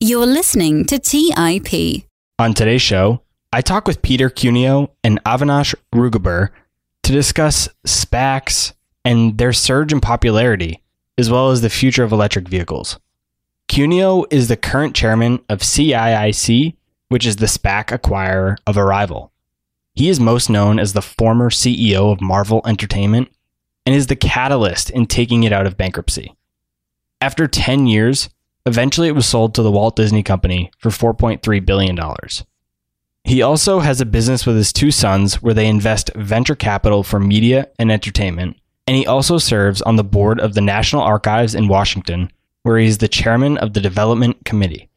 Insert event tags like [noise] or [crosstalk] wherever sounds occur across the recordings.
You're listening to TIP. On today's show, I talk with Peter Cuneo and Avinash Rugoobur to discuss SPACs and their surge in popularity, as well as the future of electric vehicles. Cuneo is the current chairman of CIIG, which is the SPAC acquirer of Arrival. He is most known as the former CEO of Marvel Entertainment and is the catalyst in taking it out of bankruptcy. After 10 years, eventually it was sold to the Walt Disney Company for $4.3 billion. He also has a business with his two sons where they invest venture capital for media and entertainment, and he also serves on the board of the National Archives in Washington, where he is the chairman of the Development Committee.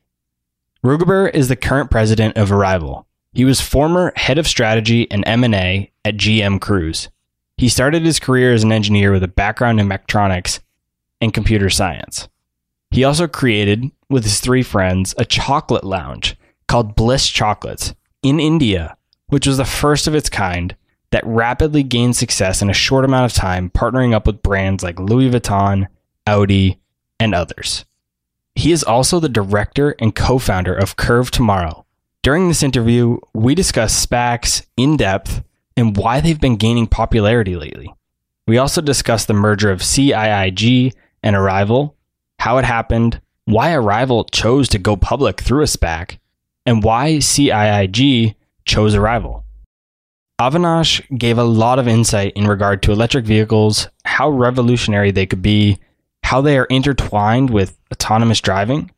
Rugoobur is the current president of Arrival. He was former head of strategy and M&A at GM Cruise. He started his career as an engineer with a background in mechatronics and computer science. He also created, with his three friends, a chocolate lounge called Bliss Chocolates in India, which was the first of its kind that rapidly gained success in a short amount of time, partnering up with brands like Louis Vuitton, Audi, and others. He is also the director and co founder of Curve Tomorrow. During this interview, we discuss SPACs in depth and why they've been gaining popularity lately. We also discuss the merger of CIIG and Arrival, how it happened, why Arrival chose to go public through a SPAC, and why CIIG chose Arrival. Avinash gave a lot of insight in regard to electric vehicles, how revolutionary they could be, how they are intertwined with autonomous driving,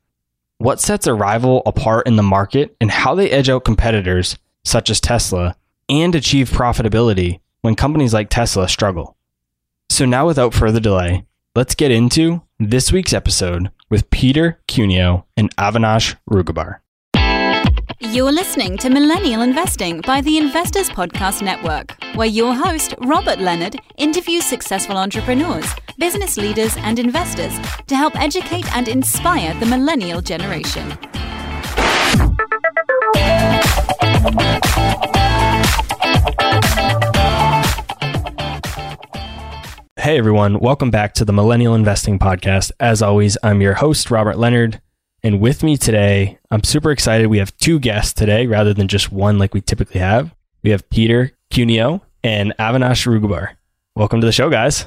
what sets Arrival apart in the market, and how they edge out competitors such as Tesla and achieve profitability when companies like Tesla struggle. So, now without further delay, let's get into this week's episode with Peter Cuneo and Avinash Rugoobur. You're listening to Millennial Investing by the Investors Podcast Network, where your host, Robert Leonard, interviews successful entrepreneurs, business leaders, and investors to help educate and inspire the millennial generation. Hey everyone, welcome back to the Millennial Investing Podcast. As always, I'm your host, Robert Leonard. And with me today, I'm super excited. We have two guests today rather than just one like we typically have. We have Peter Cuneo and Avinash Rugoobur. Welcome to the show, guys.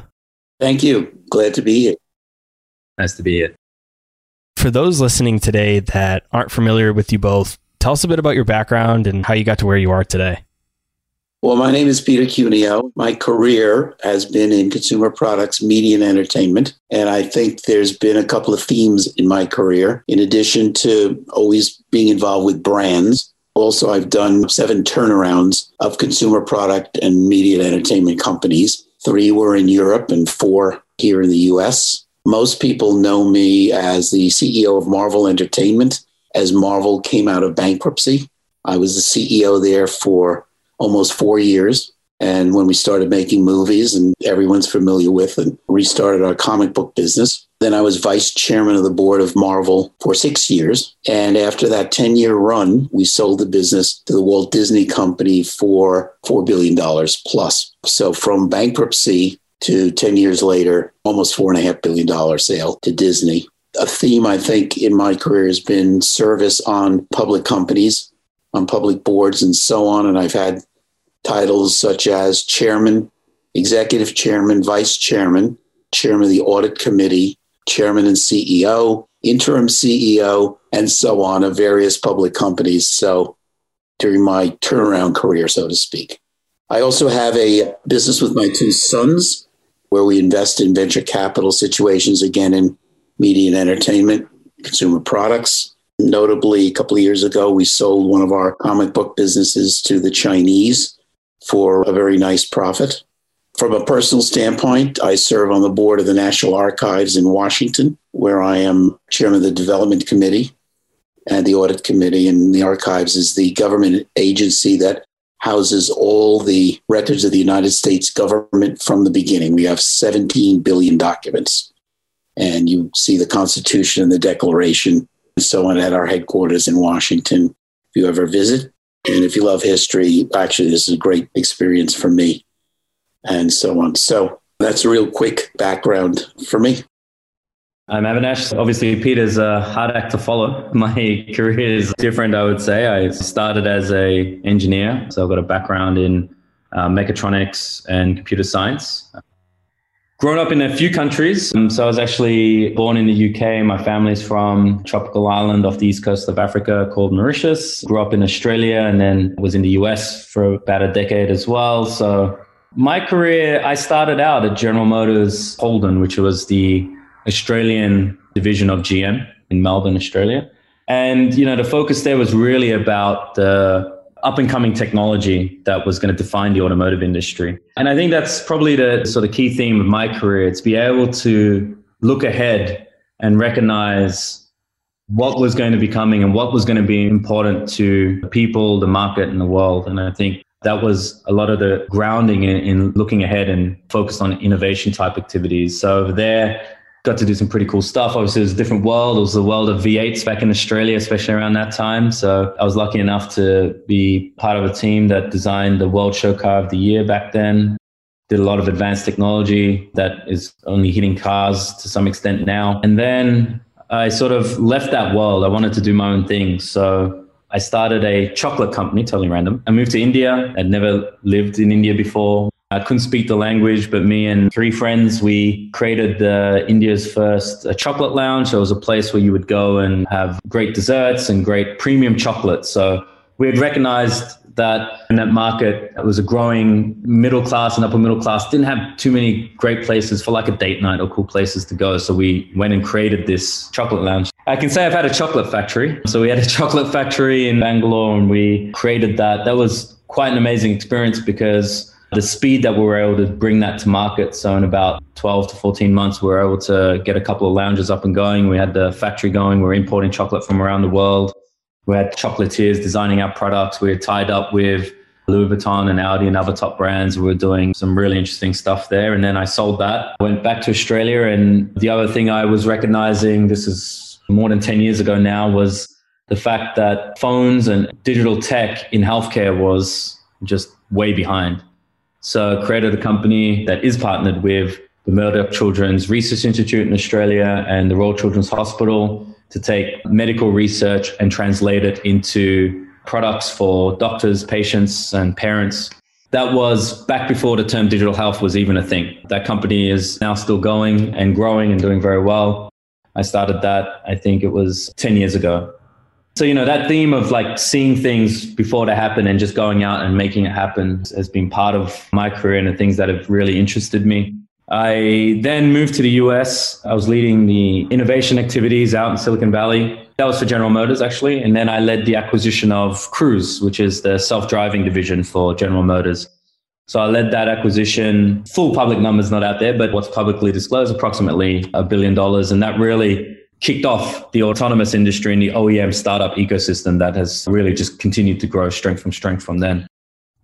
Thank you. Glad to be here. Nice to be here. For those listening today that aren't familiar with you both, tell us a bit about your background and how you got to where you are today. Well, my name is Peter Cuneo. My career has been in consumer products, media, and entertainment. And I think there's been a couple of themes in my career, in addition to always being involved with brands. Also, I've done seven turnarounds of consumer product and media and entertainment companies. Three were in Europe and four here in the US. Most people know me as the CEO of Marvel Entertainment as Marvel came out of bankruptcy. I was the CEO there for almost four years. And when we started making movies and everyone's familiar with and restarted our comic book business, then I was vice chairman of the board of Marvel for six years. And after that 10 year run, we sold the business to the Walt Disney Company for $4 billion plus. So from bankruptcy to 10 years later, almost $4.5 billion sale to Disney. A theme I think in my career has been service on public companies on public boards and so on. And I've had titles such as chairman, executive chairman, vice chairman, chairman of the audit committee, chairman and CEO, interim CEO, and so on of various public companies. So during my turnaround career, so to speak. I also have a business with my two sons where we invest in venture capital situations, again, in media and entertainment, consumer products, Notably, a couple of years ago, we sold one of our comic book businesses to the Chinese for a very nice profit. From a personal standpoint, I serve on the board of the National Archives in Washington, where I am chairman of the development committee and the audit committee. And the archives is the government agency that houses all the records of the United States government from the beginning. We have 17 billion documents. And you see the Constitution and the Declaration so on at our headquarters in Washington. If you ever visit, and if you love history, actually, this is a great experience for me, and so on. So that's a real quick background for me. I'm Avinash. Obviously, Peter's a hard act to follow. [laughs] My career is different, I would say. I started as a engineer, so I've got a background in uh, mechatronics and computer science. Grown up in a few countries. Um, so I was actually born in the UK. My family's from tropical island off the east coast of Africa called Mauritius. Grew up in Australia and then was in the US for about a decade as well. So my career, I started out at General Motors Holden, which was the Australian division of GM in Melbourne, Australia. And, you know, the focus there was really about the up and coming technology that was going to define the automotive industry. And I think that's probably the sort of key theme of my career. It's be able to look ahead and recognize what was going to be coming and what was going to be important to people, the market, and the world. And I think that was a lot of the grounding in, in looking ahead and focused on innovation type activities. So over there, got to do some pretty cool stuff. Obviously, it was a different world. It was the world of V8s back in Australia, especially around that time. So I was lucky enough to be part of a team that designed the World Show Car of the Year back then. Did a lot of advanced technology that is only hitting cars to some extent now. And then I sort of left that world. I wanted to do my own thing. So I started a chocolate company, totally random. I moved to India. I'd never lived in India before. I couldn't speak the language, but me and three friends, we created the India's first uh, chocolate lounge. So it was a place where you would go and have great desserts and great premium chocolate. So we had recognized that in that market, it was a growing middle class and upper middle class, didn't have too many great places for like a date night or cool places to go. So we went and created this chocolate lounge. I can say I've had a chocolate factory. So we had a [laughs] chocolate factory in Bangalore and we created that. That was quite an amazing experience because the speed that we were able to bring that to market. So in about 12 to 14 months, we were able to get a couple of lounges up and going. We had the factory going. We were importing chocolate from around the world. We had chocolatiers designing our products. We were tied up with Louis Vuitton and Audi and other top brands. We were doing some really interesting stuff there. And then I sold that, went back to Australia. And the other thing I was recognizing, this is more than 10 years ago now, was the fact that phones and digital tech in healthcare was just way behind. So I created a company that is partnered with the Murdoch Children's Research Institute in Australia and the Royal Children's Hospital to take medical research and translate it into products for doctors, patients, and parents. That was back before the term digital health was even a thing. That company is now still going and growing and doing very well. I started that, I think it was 10 years ago. So, you know, that theme of like seeing things before they happen and just going out and making it happen has been part of my career and the things that have really interested me. I then moved to the US. I was leading the innovation activities out in Silicon Valley. That was for General Motors, actually. And then I led the acquisition of Cruise, which is the self driving division for General Motors. So I led that acquisition. Full public numbers not out there, but what's publicly disclosed, approximately a billion dollars. And that really kicked off the autonomous industry and the OEM startup ecosystem that has really just continued to grow strength from strength from then.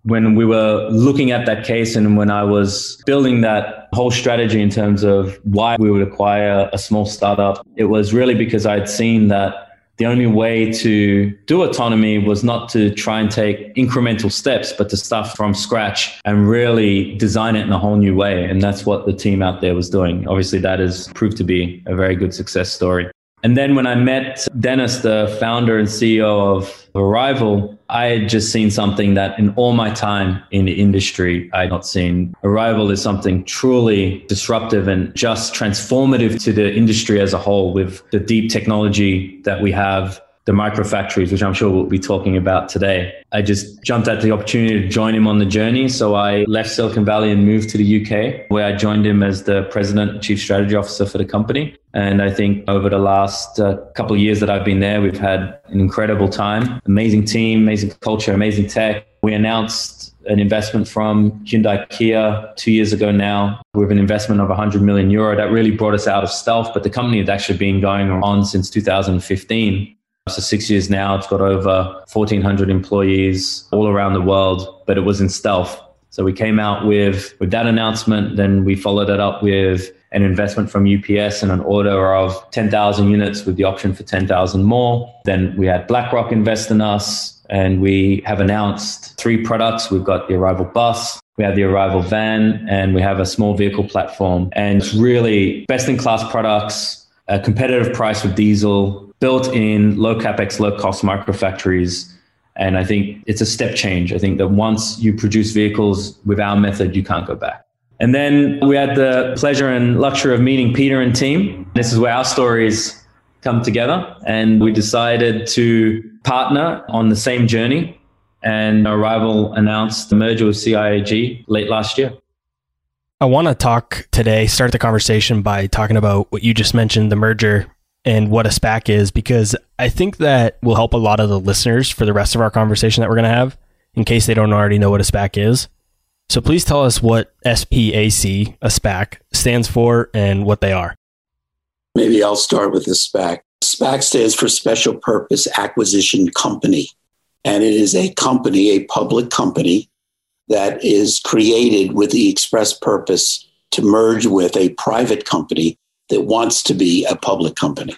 When we were looking at that case and when I was building that whole strategy in terms of why we would acquire a small startup, it was really because I'd seen that the only way to do autonomy was not to try and take incremental steps, but to start from scratch and really design it in a whole new way. And that's what the team out there was doing. Obviously, that has proved to be a very good success story. And then when I met Dennis, the founder and CEO of Arrival, I had just seen something that in all my time in the industry, I had not seen. Arrival is something truly disruptive and just transformative to the industry as a whole with the deep technology that we have the microfactories, which I'm sure we'll be talking about today. I just jumped at the opportunity to join him on the journey. So I left Silicon Valley and moved to the UK, where I joined him as the president, chief strategy officer for the company. And I think over the last uh, couple of years that I've been there, we've had an incredible time, amazing team, amazing culture, amazing tech. We announced an investment from Hyundai Kia two years ago now with an investment of 100 million euro. That really brought us out of stealth, but the company had actually been going on since 2015. So six years now, it's got over 1,400 employees all around the world, but it was in stealth. So we came out with, with that announcement. Then we followed it up with an investment from UPS and an order of 10,000 units with the option for 10,000 more. Then we had BlackRock invest in us and we have announced three products. We've got the Arrival bus, we have the Arrival van, and we have a small vehicle platform. And it's really best in class products a competitive price with diesel, built in low capex, low cost microfactories. And I think it's a step change. I think that once you produce vehicles with our method, you can't go back. And then we had the pleasure and luxury of meeting Peter and team. This is where our stories come together. And we decided to partner on the same journey. And Arrival announced the merger with CIIG late last year. I want to talk today, start the conversation by talking about what you just mentioned the merger and what a SPAC is, because I think that will help a lot of the listeners for the rest of our conversation that we're going to have, in case they don't already know what a SPAC is. So please tell us what SPAC, a SPAC, stands for and what they are. Maybe I'll start with the SPAC. SPAC stands for Special Purpose Acquisition Company. And it is a company, a public company, that is created with the express purpose to merge with a private company that wants to be a public company.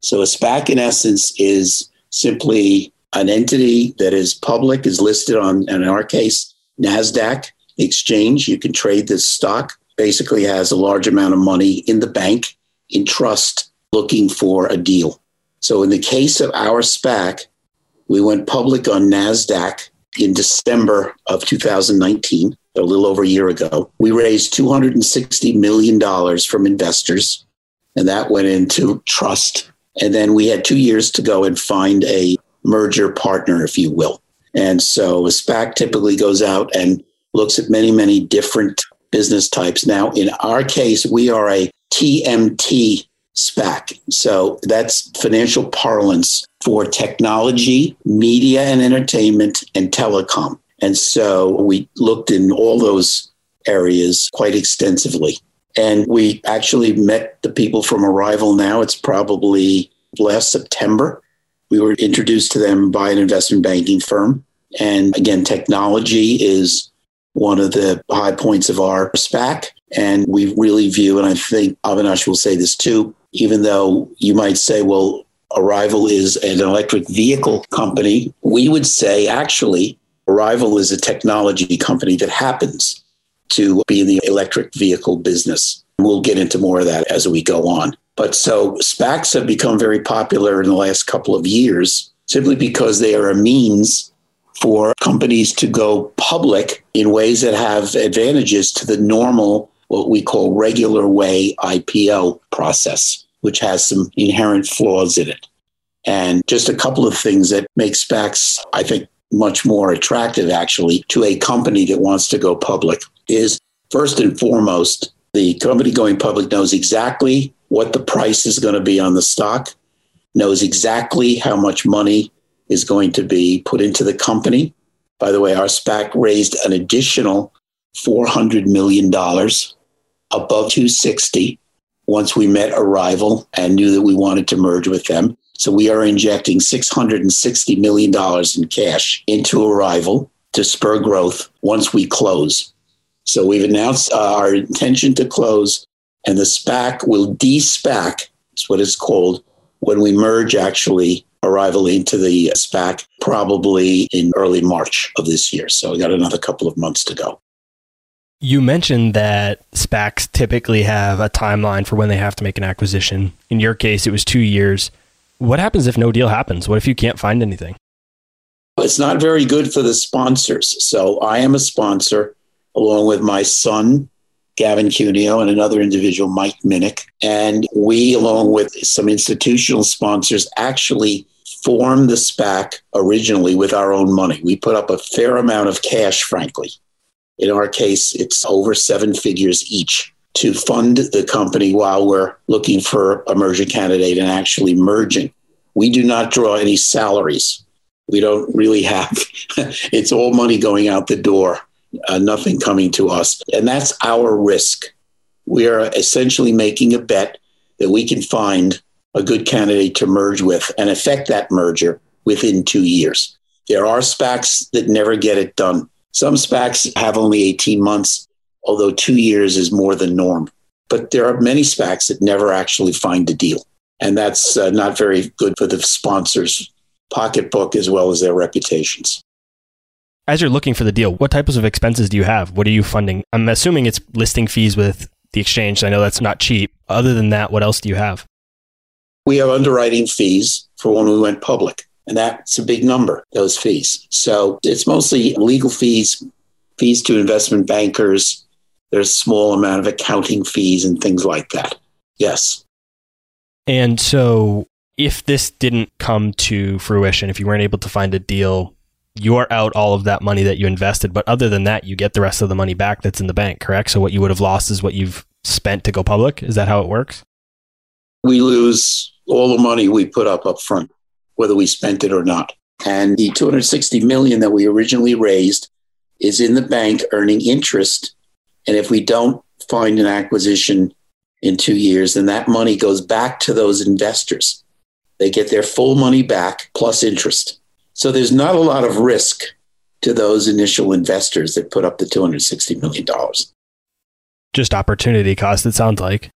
So a SPAC, in essence, is simply an entity that is public, is listed on, in our case, NASDAQ exchange. You can trade this stock, basically has a large amount of money in the bank, in trust, looking for a deal. So in the case of our SPAC, we went public on NASDAQ in December of 2019, a little over a year ago. We raised $260 million from investors, and that went into trust. And then we had two years to go and find a merger partner, if you will. And so a SPAC typically goes out and looks at many, many different business types. Now, in our case, we are a TMT SPAC. So that's financial parlance for technology, media and entertainment, and telecom. And so we looked in all those areas quite extensively. And we actually met the people from Arrival now. It's probably last September. We were introduced to them by an investment banking firm. And again, technology is one of the high points of our SPAC. And we really view, and I think Avinash will say this too, even though you might say, well, Arrival is an electric vehicle company, we would say actually, Arrival is a technology company that happens to be in the electric vehicle business. We'll get into more of that as we go on. But so SPACs have become very popular in the last couple of years simply because they are a means for companies to go public in ways that have advantages to the normal, what we call regular way IPO process, which has some inherent flaws in it. And just a couple of things that make SPACs, I think, much more attractive actually to a company that wants to go public is first and foremost, the company going public knows exactly what the price is going to be on the stock, knows exactly how much money is going to be put into the company. By the way, our SPAC raised an additional $400 million above 260 once we met Arrival and knew that we wanted to merge with them. So we are injecting $660 million in cash into Arrival to spur growth once we close. So we've announced uh, our intention to close, and the SPAC will de-SPAC, that's what it's called, when we merge actually Arrival into the SPAC probably in early March of this year. So we got another couple of months to go. You mentioned that SPACs typically have a timeline for when they have to make an acquisition. In your case, it was two years. What happens if no deal happens? What if you can't find anything? It's not very good for the sponsors. So I am a sponsor along with my son, Gavin Cuneo, and another individual, Mike Minnick. And we, along with some institutional sponsors, actually formed the SPAC originally with our own money. We put up a fair amount of cash, frankly. In our case, it's over seven figures each to fund the company while we're looking for a merger candidate and actually merging. We do not draw any salaries. We don't really have, [laughs] it's all money going out the door, uh, nothing coming to us. And that's our risk. We are essentially making a bet that we can find a good candidate to merge with and effect that merger within two years. There are SPACs that never get it done. Some SPACs have only 18 months, although two years is more than norm. But there are many SPACs that never actually find a deal. And that's uh, not very good for the sponsors' pocketbook as well as their reputations. As you're looking for the deal, what types of expenses do you have? What are you funding? I'm assuming it's listing fees with the exchange. I know that's not cheap. Other than that, what else do you have? We have underwriting fees for when we went public, and that's a big number, those fees. So it's mostly legal fees, fees to investment bankers. There's a small amount of accounting fees and things like that. Yes. And so if this didn't come to fruition, if you weren't able to find a deal, you're out all of that money that you invested. But other than that, you get the rest of the money back that's in the bank, correct? So what you would have lost is what you've spent to go public. Is that how it works? We lose all the money we put up up front, whether we spent it or not. And the 260 million that we originally raised is in the bank earning interest. And if we don't find an acquisition in two years, then that money goes back to those investors. They get their full money back plus interest. So there's not a lot of risk to those initial investors that put up the $260 million. Just opportunity cost, it sounds like.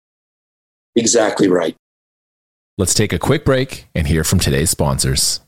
Exactly right. Let's take a quick break and hear from today's sponsors.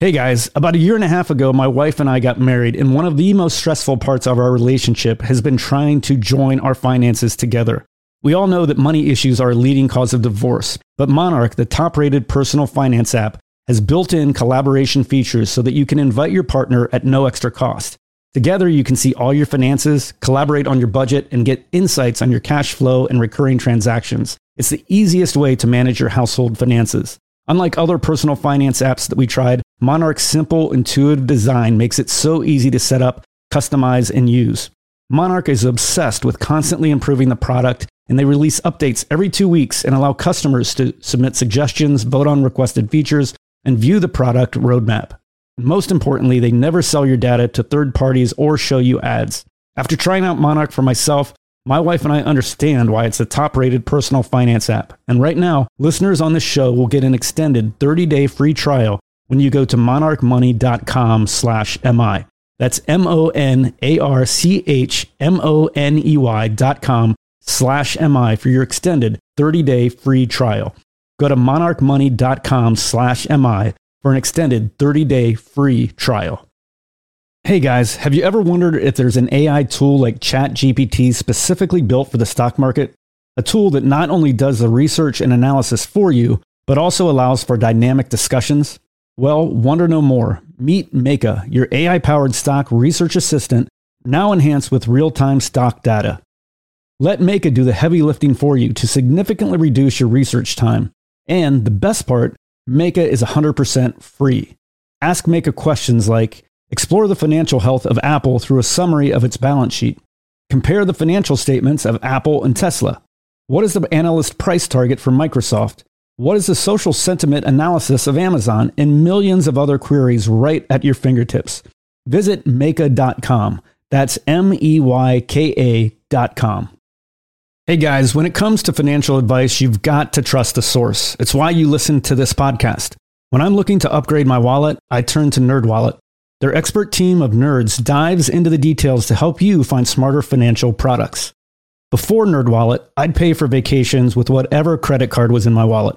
Hey guys, about a year and a half ago, my wife and I got married, and one of the most stressful parts of our relationship has been trying to join our finances together. We all know that money issues are a leading cause of divorce, but Monarch, the top rated personal finance app, has built in collaboration features so that you can invite your partner at no extra cost. Together, you can see all your finances, collaborate on your budget, and get insights on your cash flow and recurring transactions. It's the easiest way to manage your household finances. Unlike other personal finance apps that we tried, Monarch's simple, intuitive design makes it so easy to set up, customize, and use. Monarch is obsessed with constantly improving the product, and they release updates every two weeks and allow customers to submit suggestions, vote on requested features, and view the product roadmap. Most importantly, they never sell your data to third parties or show you ads. After trying out Monarch for myself, my wife and I understand why it's the top rated personal finance app. And right now, listeners on this show will get an extended 30 day free trial when you go to monarchmoney.com slash MI. That's M O N A R C H M O N E Y dot com slash MI for your extended 30 day free trial. Go to monarchmoney.com slash MI for an extended 30 day free trial. Hey guys, have you ever wondered if there's an AI tool like ChatGPT specifically built for the stock market? A tool that not only does the research and analysis for you, but also allows for dynamic discussions? Well, wonder no more. Meet Meyka, your AI powered stock research assistant, now enhanced with real time stock data. Let Meyka do the heavy lifting for you to significantly reduce your research time. And the best part, Meyka is 100% free. Ask Meyka questions like, Explore the financial health of Apple through a summary of its balance sheet. Compare the financial statements of Apple and Tesla. What is the analyst price target for Microsoft? What is the social sentiment analysis of Amazon? And millions of other queries right at your fingertips. Visit Meyka.com. That's M E Y K A.com. Hey guys, when it comes to financial advice, you've got to trust the source. It's why you listen to this podcast. When I'm looking to upgrade my wallet, I turn to NerdWallet. Their expert team of nerds dives into the details to help you find smarter financial products. Before NerdWallet, I'd pay for vacations with whatever credit card was in my wallet,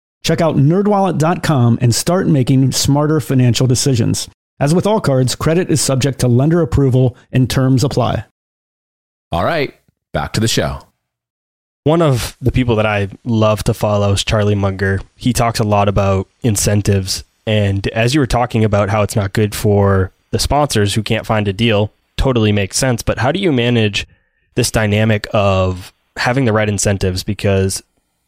Check out nerdwallet.com and start making smarter financial decisions. As with all cards, credit is subject to lender approval and terms apply. All right, back to the show. One of the people that I love to follow is Charlie Munger. He talks a lot about incentives and as you were talking about how it's not good for the sponsors who can't find a deal, totally makes sense. But how do you manage this dynamic of having the right incentives? Because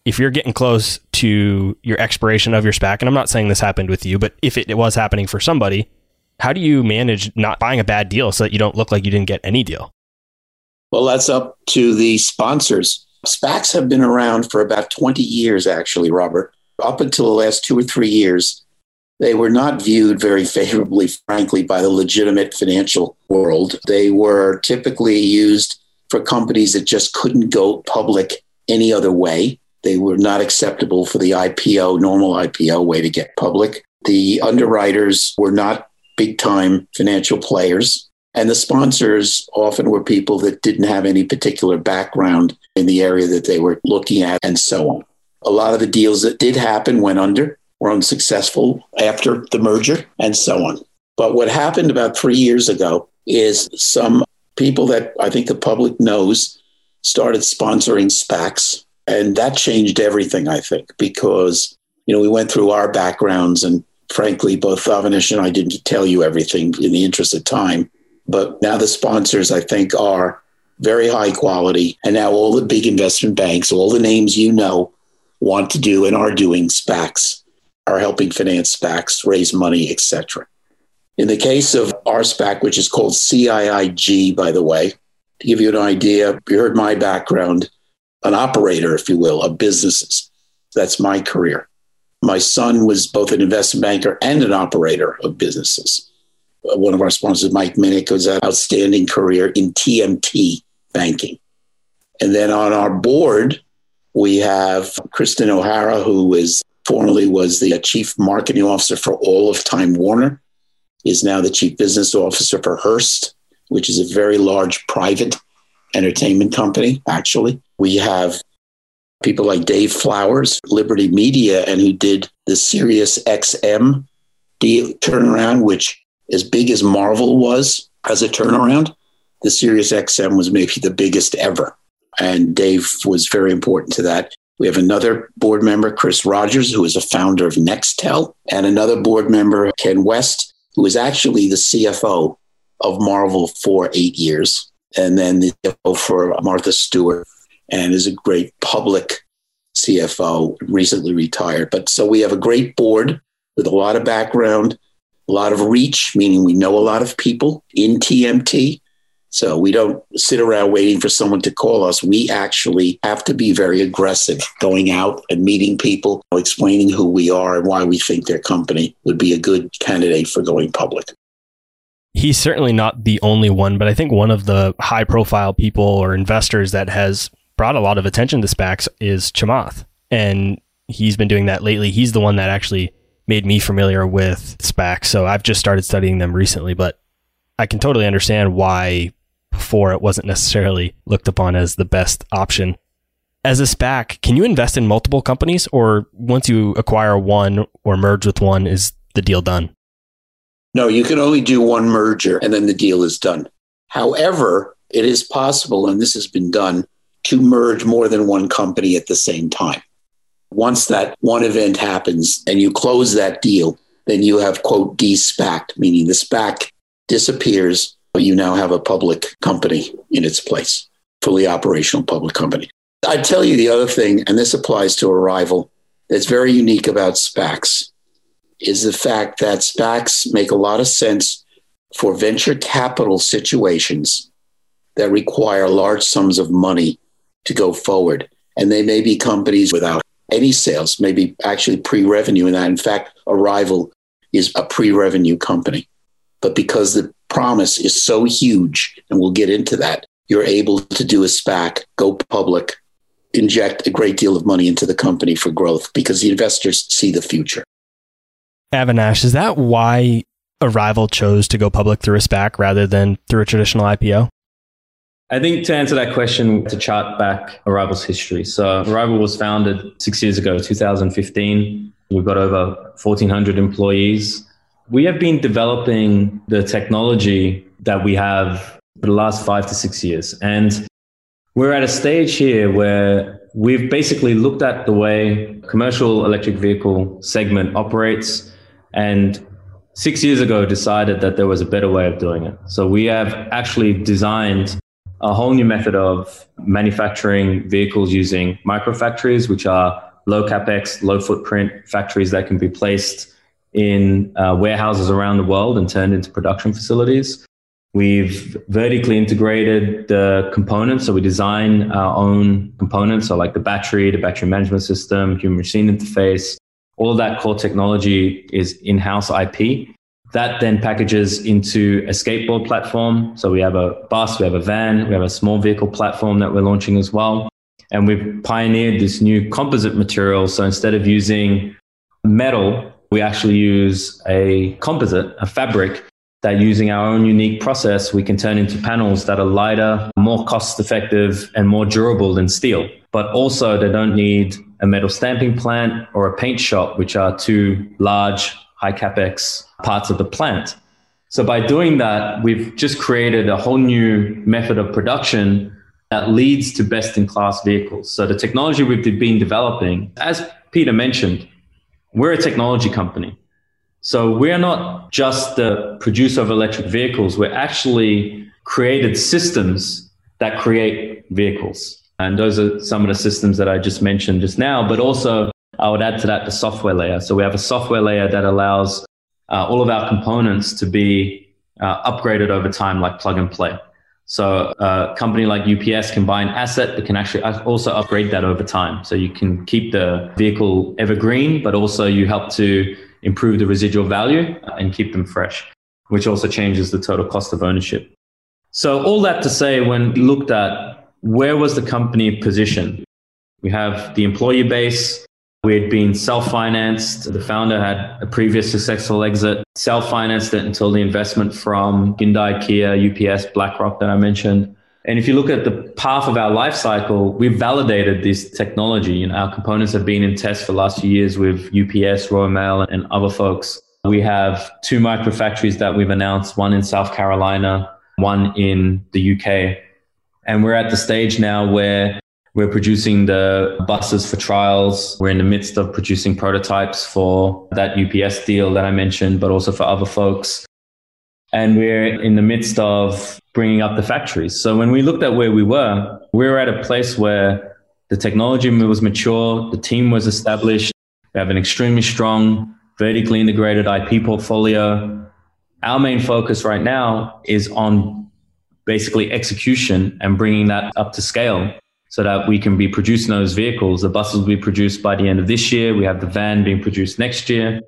if you're getting close to your expiration of your SPAC, and I'm not saying this happened with you, but if it was happening for somebody, how do you manage not buying a bad deal so that you don't look like you didn't get any deal? Well, that's up to the sponsors. SPACs have been around for about 20 years, actually, Robert. Up until the last two or three years, they were not viewed very favorably, frankly, by the legitimate financial world. They were typically used for companies that just couldn't go public any other way. They were not acceptable for the IPO, normal IPO way to get public. The underwriters were not big time financial players. And the sponsors often were people that didn't have any particular background in the area that they were looking at, and so on. A lot of the deals that did happen went under, were unsuccessful after the merger, and so on. But what happened about three years ago is some people that I think the public knows started sponsoring SPACs. And that changed everything, I think, because, you know, we went through our backgrounds and frankly, both Avinash and I didn't tell you everything in the interest of time. But now the sponsors, I think, are very high quality. And now all the big investment banks, all the names you know, want to do and are doing SPACs, are helping finance SPACs, raise money, etc. In the case of our SPAC, which is called CIIG, by the way, to give you an idea, you heard my background, an operator, if you will, of businesses. That's my career. My son was both an investment banker and an operator of businesses. Uh, one of our sponsors, Mike Minnick, was an outstanding career in TMT banking. And then on our board, we have Kristen O'Hara, who is formerly was the chief marketing officer for all of Time Warner, is now the chief business officer for Hearst, which is a very large private entertainment company, actually. We have people like Dave Flowers, Liberty Media, and who did the Sirius XM deal turnaround, which as big as Marvel was as a turnaround, the Sirius XM was maybe the biggest ever. And Dave was very important to that. We have another board member, Chris Rogers, who is a founder of Nextel, and another board member, Ken West, who is actually the CFO of Marvel for eight years, and then the CFO for Martha Stewart, and is a great public CFO, recently retired. But so we have a great board with a lot of background, a lot of reach, meaning we know a lot of people in TMT. So we don't sit around waiting for someone to call us. We actually have to be very aggressive going out and meeting people, explaining who we are and why we think their company would be a good candidate for going public. He's certainly not the only one, but I think one of the high profile people or investors that has brought a lot of attention to SPACs is Chamath. And he's been doing that lately. He's the one that actually made me familiar with SPACs. So I've just started studying them recently, but I can totally understand why before it wasn't necessarily looked upon as the best option. As a SPAC, can you invest in multiple companies or once you acquire one or merge with one, is the deal done? No, you can only do one merger and then the deal is done. However, it is possible, and this has been done, to merge more than one company at the same time. Once that one event happens and you close that deal, then you have, quote, de-SPACed, meaning the SPAC disappears, but you now have a public company in its place, fully operational public company. I'd tell you the other thing, and this applies to Arrival, that's very unique about SPACs, is the fact that SPACs make a lot of sense for venture capital situations that require large sums of money to go forward. And they may be companies without any sales, maybe actually pre revenue in that. In fact, Arrival is a pre revenue company. But because the promise is so huge, and we'll get into that, you're able to do a SPAC, go public, inject a great deal of money into the company for growth because the investors see the future. Avinash, is that why Arrival chose to go public through a SPAC rather than through a traditional IPO? I think to answer that question, to chart back Arrival's history. So Arrival was founded six years ago, 2015. We've got over 1,400 employees. We have been developing the technology that we have for the last five to six years. And we're at a stage here where we've basically looked at the way commercial electric vehicle segment operates and six years ago decided that there was a better way of doing it. So we have actually designed a whole new method of manufacturing vehicles using microfactories, which are low capex, low footprint factories that can be placed in uh, warehouses around the world and turned into production facilities. We've vertically integrated the components. So we design our own components. So like the battery, the battery management system, human machine interface, all of that core technology is in-house IP. That then packages into a skateboard platform. So we have a bus, we have a van, we have a small vehicle platform that we're launching as well. And we've pioneered this new composite material. So instead of using metal, we actually use a composite, a fabric that using our own unique process, we can turn into panels that are lighter, more cost effective, and more durable than steel. But also, they don't need a metal stamping plant or a paint shop, which are two large, high capex parts of the plant. So, by doing that, we've just created a whole new method of production that leads to best in class vehicles. So, the technology we've been developing, as Peter mentioned, we're a technology company. So we're not just the producer of electric vehicles. We're actually created systems that create vehicles. And those are some of the systems that I just mentioned just now, but also I would add to that the software layer. So we have a software layer that allows uh, all of our components to be uh, upgraded over time, like plug and play. So a company like UPS can buy an asset, but can actually also upgrade that over time. So you can keep the vehicle evergreen, but also you help to improve the residual value and keep them fresh, which also changes the total cost of ownership. So all that to say, when looked at where was the company positioned, we have the employee base. We had been self-financed. The founder had a previous successful exit, self-financed it until the investment from Hyundai, Kia, UPS, BlackRock that I mentioned. And if you look at the path of our life cycle, we've validated this technology. You know, our components have been in test for the last few years with UPS, Royal Mail, and other folks. We have two microfactories that we've announced, one in South Carolina, one in the UK. And we're at the stage now where we're producing the buses for trials. We're in the midst of producing prototypes for that UPS deal that I mentioned, but also for other folks. And we're in the midst of bringing up the factories. So when we looked at where we were, we were at a place where the technology was mature, the team was established, we have an extremely strong, vertically integrated IP portfolio. Our main focus right now is on basically execution and bringing that up to scale so that we can be producing those vehicles. The buses will be produced by the end of this year. We have the van being produced next year.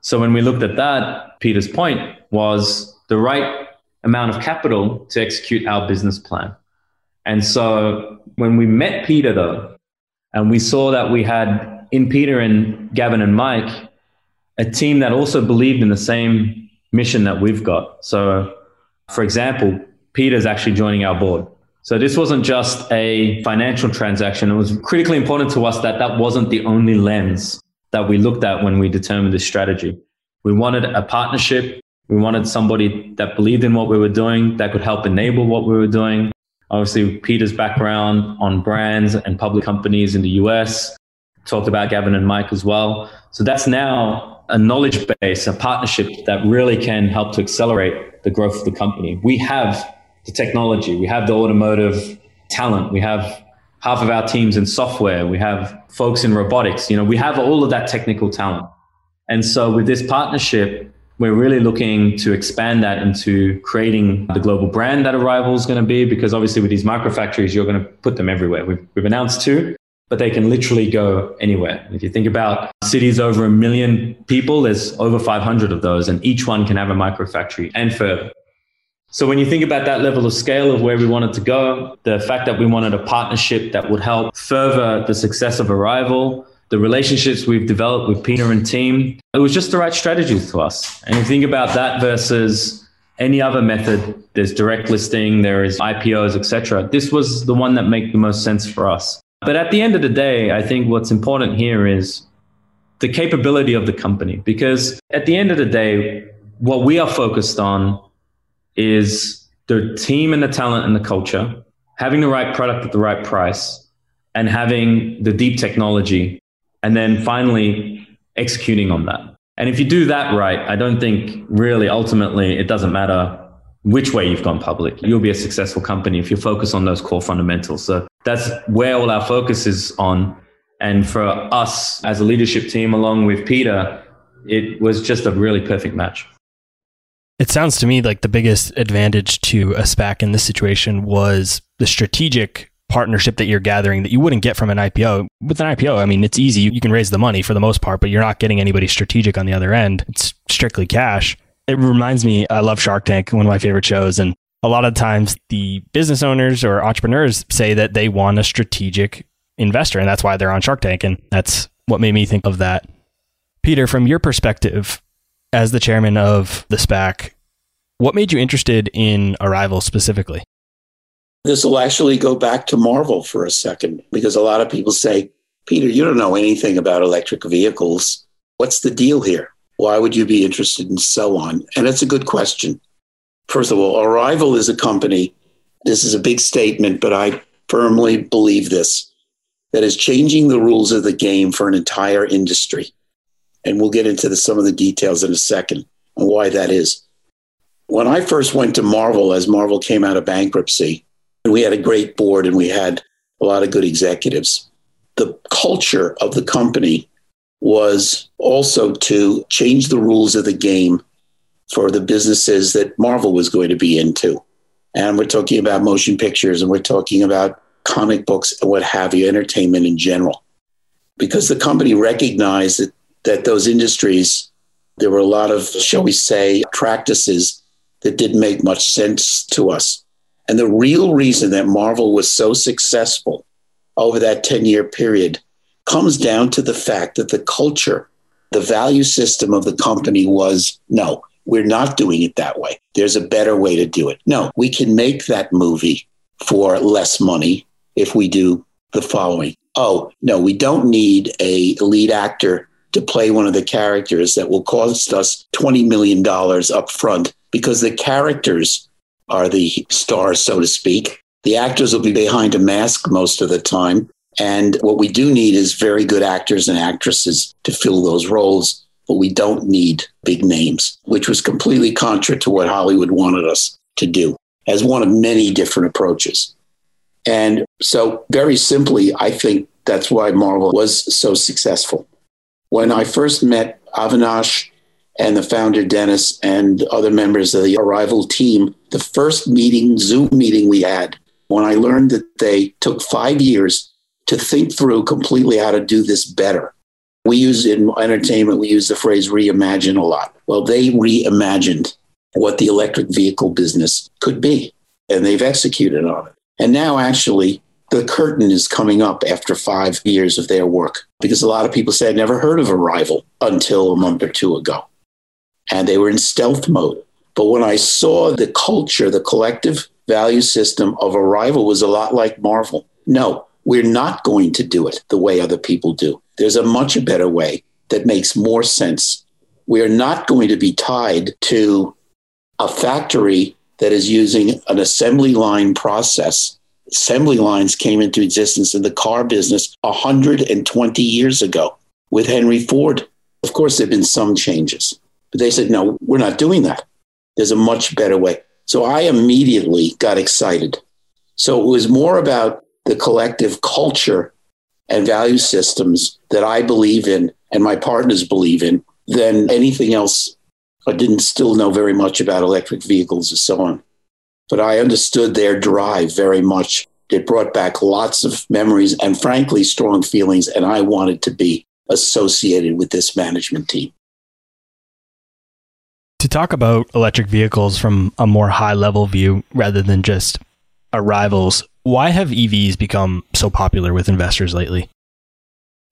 So when we looked at that, Peter's point was the right amount of capital to execute our business plan. And so when we met Peter, though, and we saw that we had in Peter and Gavin and Mike a team that also believed in the same mission that we've got. So, for example, Peter's actually joining our board. So this wasn't just a financial transaction. It was critically important to us that that wasn't the only lens that we looked at when we determined this strategy. We wanted a partnership we wanted somebody that believed in what we were doing, that could help enable what we were doing. Obviously, Peter's background on brands and public companies in the US, talked about Gavin and Mike as well. So that's now a knowledge base, a partnership that really can help to accelerate the growth of the company. We have the technology, we have the automotive talent, we have half of our teams in software, we have folks in robotics, you know, we have all of that technical talent. And so with this partnership, we're really looking to expand that into creating the global brand that Arrival is going to be, because obviously with these microfactories, you're going to put them everywhere. We've, we've announced two, but they can literally go anywhere. If you think about cities over a million people, there's over 500 of those, and each one can have a microfactory and further. So when you think about that level of scale of where we wanted to go, the fact that we wanted a partnership that would help further the success of Arrival, the relationships we've developed with Pina and team, it was just the right strategy to us. And you think about that versus any other method, there's direct listing, there is IPOs, etc. This was the one that made the most sense for us. But at the end of the day, I think what's important here is the capability of the company. Because at the end of the day, what we are focused on is the team and the talent and the culture, having the right product at the right price, and having the deep technology and then finally executing on that. And if you do that right, I don't think really ultimately it doesn't matter which way you've gone public. You'll be a successful company if you focus on those core fundamentals. So that's where all our focus is on. And for us as a leadership team, along with Peter, it was just a really perfect match. It sounds to me like the biggest advantage to a SPAC in this situation was the strategic partnership that you're gathering that you wouldn't get from an IPO. With an IPO, I mean, it's easy. You can raise the money for the most part, but you're not getting anybody strategic on the other end. It's strictly cash. It reminds me, I love Shark Tank, one of my favorite shows. And a lot of times the business owners or entrepreneurs say that they want a strategic investor, and that's why they're on Shark Tank. And that's what made me think of that. Peter, from your perspective as the chairman of the SPAC, what made you interested in Arrival specifically? This will actually go back to Marvel for a second because a lot of people say, Peter, you don't know anything about electric vehicles. What's the deal here? Why would you be interested in so on? And it's a good question. First of all, Arrival is a company. This is a big statement, but I firmly believe this that is changing the rules of the game for an entire industry. And we'll get into the, some of the details in a second and why that is. When I first went to Marvel, as Marvel came out of bankruptcy, we had a great board and we had a lot of good executives. The culture of the company was also to change the rules of the game for the businesses that Marvel was going to be into. And we're talking about motion pictures and we're talking about comic books and what have you, entertainment in general. Because the company recognized that, that those industries, there were a lot of, shall we say, practices that didn't make much sense to us. And the real reason that Marvel was so successful over that 10 year period comes down to the fact that the culture, the value system of the company was no, we're not doing it that way. There's a better way to do it. No, we can make that movie for less money if we do the following. Oh, no, we don't need a lead actor to play one of the characters that will cost us $20 million up front because the characters are the stars, so to speak. The actors will be behind a mask most of the time. And what we do need is very good actors and actresses to fill those roles but we don't need big names, which was completely contra to what Hollywood wanted us to do as one of many different approaches. And so, very simply, I think that's why Marvel was so successful. When I first met Avinash and the founder, Denis, and other members of the Arrival team, the first meeting, Zoom meeting we had, when I learned that they took five years to think through completely how to do this better we use in entertainment, we use the phrase reimagine a lot. Well, they reimagined what the electric vehicle business could be, and they've executed on it. And now, actually, the curtain is coming up after five years of their work because a lot of people say, I'd never heard of Arrival until a month or two ago. And they were in stealth mode. But when I saw the culture, the collective value system of Arrival was a lot like Marvel. No, we're not going to do it the way other people do. There's a much better way that makes more sense. We are not going to be tied to a factory that is using an assembly line process. Assembly lines came into existence in the car business 120 years ago with Henry Ford. Of course, there have been some changes, but they said, no, we're not doing that. There's a much better way. So I immediately got excited. So it was more about the collective culture and value systems that I believe in and my partners believe in than anything else. I didn't still know very much about electric vehicles and so on, but I understood their drive very much. It brought back lots of memories and, frankly, strong feelings. And I wanted to be associated with this management team. To talk about electric vehicles from a more high level view rather than just Arrival's, why have EVs become so popular with investors lately?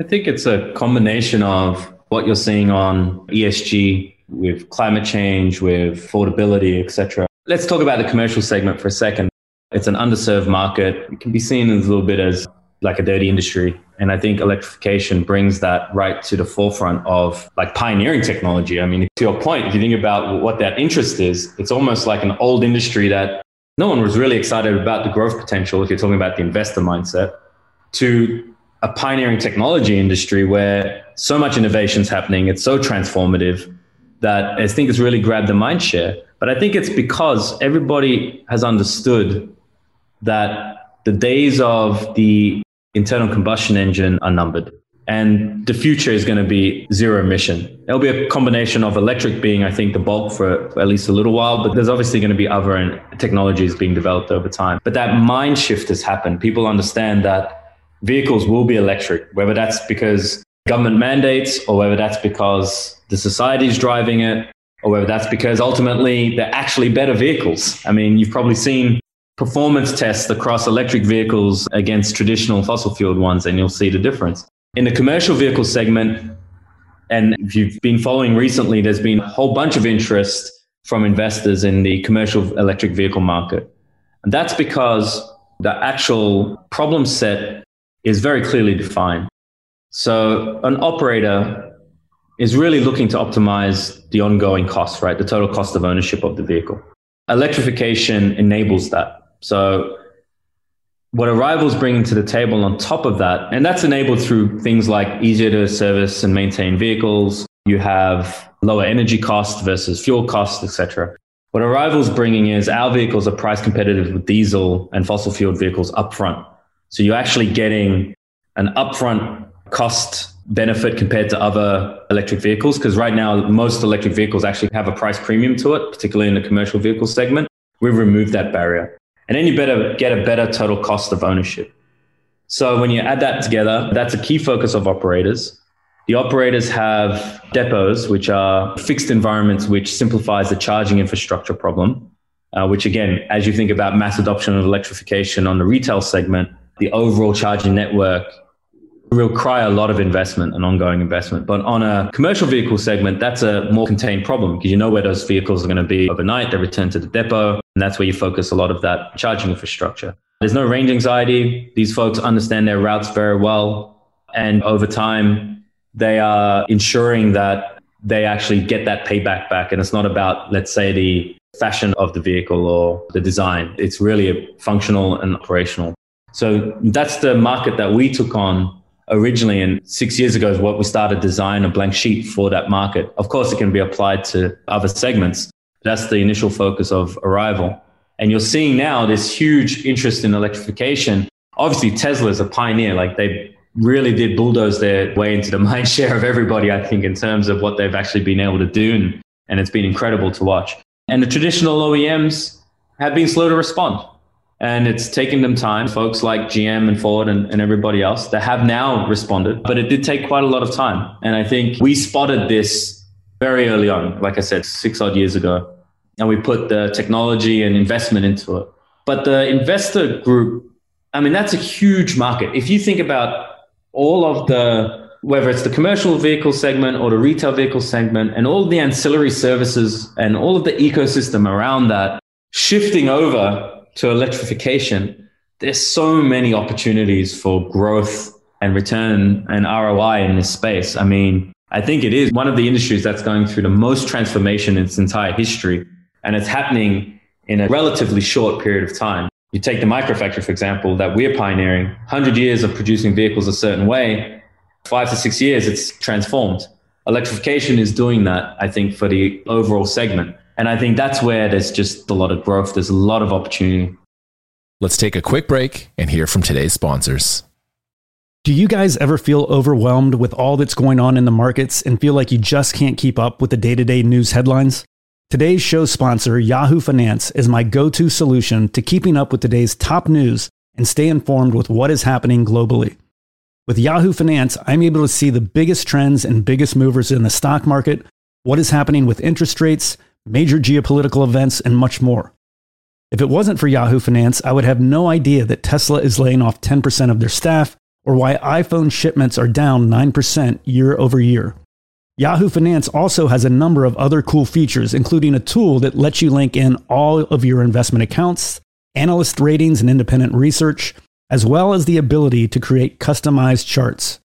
I think it's a combination of what you're seeing on ESG with climate change, with affordability, etc. Let's talk about the commercial segment for a second. It's an underserved market. It can be seen as a little bit as like a dirty industry. And I think electrification brings that right to the forefront of like pioneering technology. I mean, to your point, if you think about what that interest is, it's almost like an old industry that no one was really excited about the growth potential if you're talking about the investor mindset to a pioneering technology industry where so much innovation is happening it's so transformative that i think it's really grabbed the mind share but i think it's because everybody has understood that the days of the internal combustion engine are numbered and the future is going to be zero emission. There'll be a combination of electric being, I think, the bulk for, for at least a little while, but there's obviously going to be other technologies being developed over time. But that mind shift has happened. People understand that vehicles will be electric, whether that's because government mandates or whether that's because the society is driving it. Or whether that's because ultimately they're actually better vehicles. I mean, you've probably seen performance tests across electric vehicles against traditional fossil fueled ones, and you'll see the difference. In the commercial vehicle segment, and if you've been following recently, there's been a whole bunch of interest from investors in the commercial electric vehicle market. And that's because the actual problem set is very clearly defined. So an operator is really looking to optimize the ongoing cost, right? The total cost of ownership of the vehicle. Electrification enables that. So what Arrival's bringing to the table on top of that, and that's enabled through things like easier to service and maintain vehicles. You have lower energy costs versus fuel costs, etc. What Arrival's bringing is our vehicles are price competitive with diesel and fossil fuel vehicles upfront. So you're actually getting an upfront cost benefit compared to other electric vehicles because right now most electric vehicles actually have a price premium to it, particularly in the commercial vehicle segment. We've removed that barrier. And then you better get a better total cost of ownership. So when you add that together, that's a key focus of operators. The operators have depots, which are fixed environments, which simplifies the charging infrastructure problem. Uh, which again, as you think about mass adoption of electrification on the retail segment, the overall charging network require a lot of investment and ongoing investment. But on a commercial vehicle segment, that's a more contained problem because you know where those vehicles are going to be overnight. They return to the depot, and that's where you focus a lot of that charging infrastructure. There's no range anxiety. These folks understand their routes very well. And over time, they are ensuring that they actually get that payback back. And it's not about, let's say, the fashion of the vehicle or the design. It's really functional and operational. So that's the market that we took on originally and six years ago is what we started design a blank sheet for that market. Of course, it can be applied to other segments. That's the initial focus of Arrival. And you're seeing now this huge interest in electrification. Obviously, Tesla is a pioneer. Like they really did bulldoze their way into the [laughs] mind share of everybody, I think, in terms of what they've actually been able to do. And, and it's been incredible to watch. And the traditional OEMs have been slow to respond. And it's taken them time, folks like GM and Ford and, and everybody else that have now responded, but it did take quite a lot of time. And I think we spotted this very early on, like I said, six odd years ago. And we put the technology and investment into it. But the investor group, I mean, that's a huge market. If you think about all of the, whether it's the commercial vehicle segment or the retail vehicle segment and all the ancillary services and all of the ecosystem around that shifting over to electrification, there's so many opportunities for growth and return and ROI in this space. I mean, I think it is one of the industries that's going through the most transformation in its entire history. And it's happening in a relatively short period of time. You take the microfactory, for example, that we're pioneering, 100 years of producing vehicles a certain way, five to six years, it's transformed. Electrification is doing that, I think, for the overall segment. And I think that's where there's just a lot of growth. There's a lot of opportunity. Let's take a quick break and hear from today's sponsors. Do you guys ever feel overwhelmed with all that's going on in the markets and feel like you just can't keep up with the day to day news headlines? Today's show sponsor, Yahoo Finance, is my go to solution to keeping up with today's top news and stay informed with what is happening globally. With Yahoo Finance, I'm able to see the biggest trends and biggest movers in the stock market, what is happening with interest rates, major geopolitical events, and much more. If it wasn't for Yahoo Finance, I would have no idea that Tesla is laying off 10% of their staff or why iPhone shipments are down 9% year over year. Yahoo Finance also has a number of other cool features, including a tool that lets you link in all of your investment accounts, analyst ratings, and independent research, as well as the ability to create customized charts.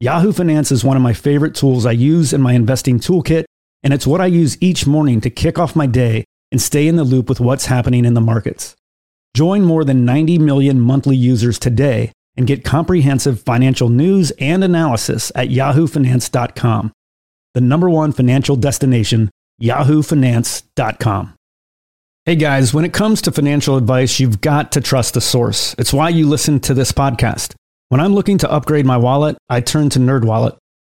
Yahoo Finance is one of my favorite tools I use in my investing toolkit and it's what I use each morning to kick off my day and stay in the loop with what's happening in the markets. Join more than 90 million monthly users today and get comprehensive financial news and analysis at yahoofinance.com. The number one financial destination, yahoofinance.com. Hey guys, when it comes to financial advice, you've got to trust the source. It's why you listen to this podcast. When I'm looking to upgrade my wallet, I turn to NerdWallet.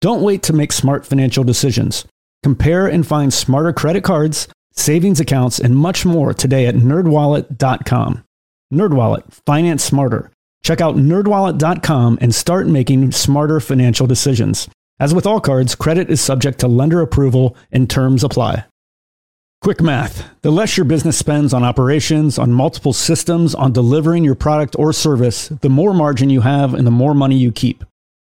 Don't wait to make smart financial decisions. Compare and find smarter credit cards, savings accounts, and much more today at nerdwallet.com. Nerdwallet, finance smarter. Check out nerdwallet.com and start making smarter financial decisions. As with all cards, credit is subject to lender approval and terms apply. Quick math. The less your business spends on operations, on multiple systems, on delivering your product or service, the more margin you have and the more money you keep.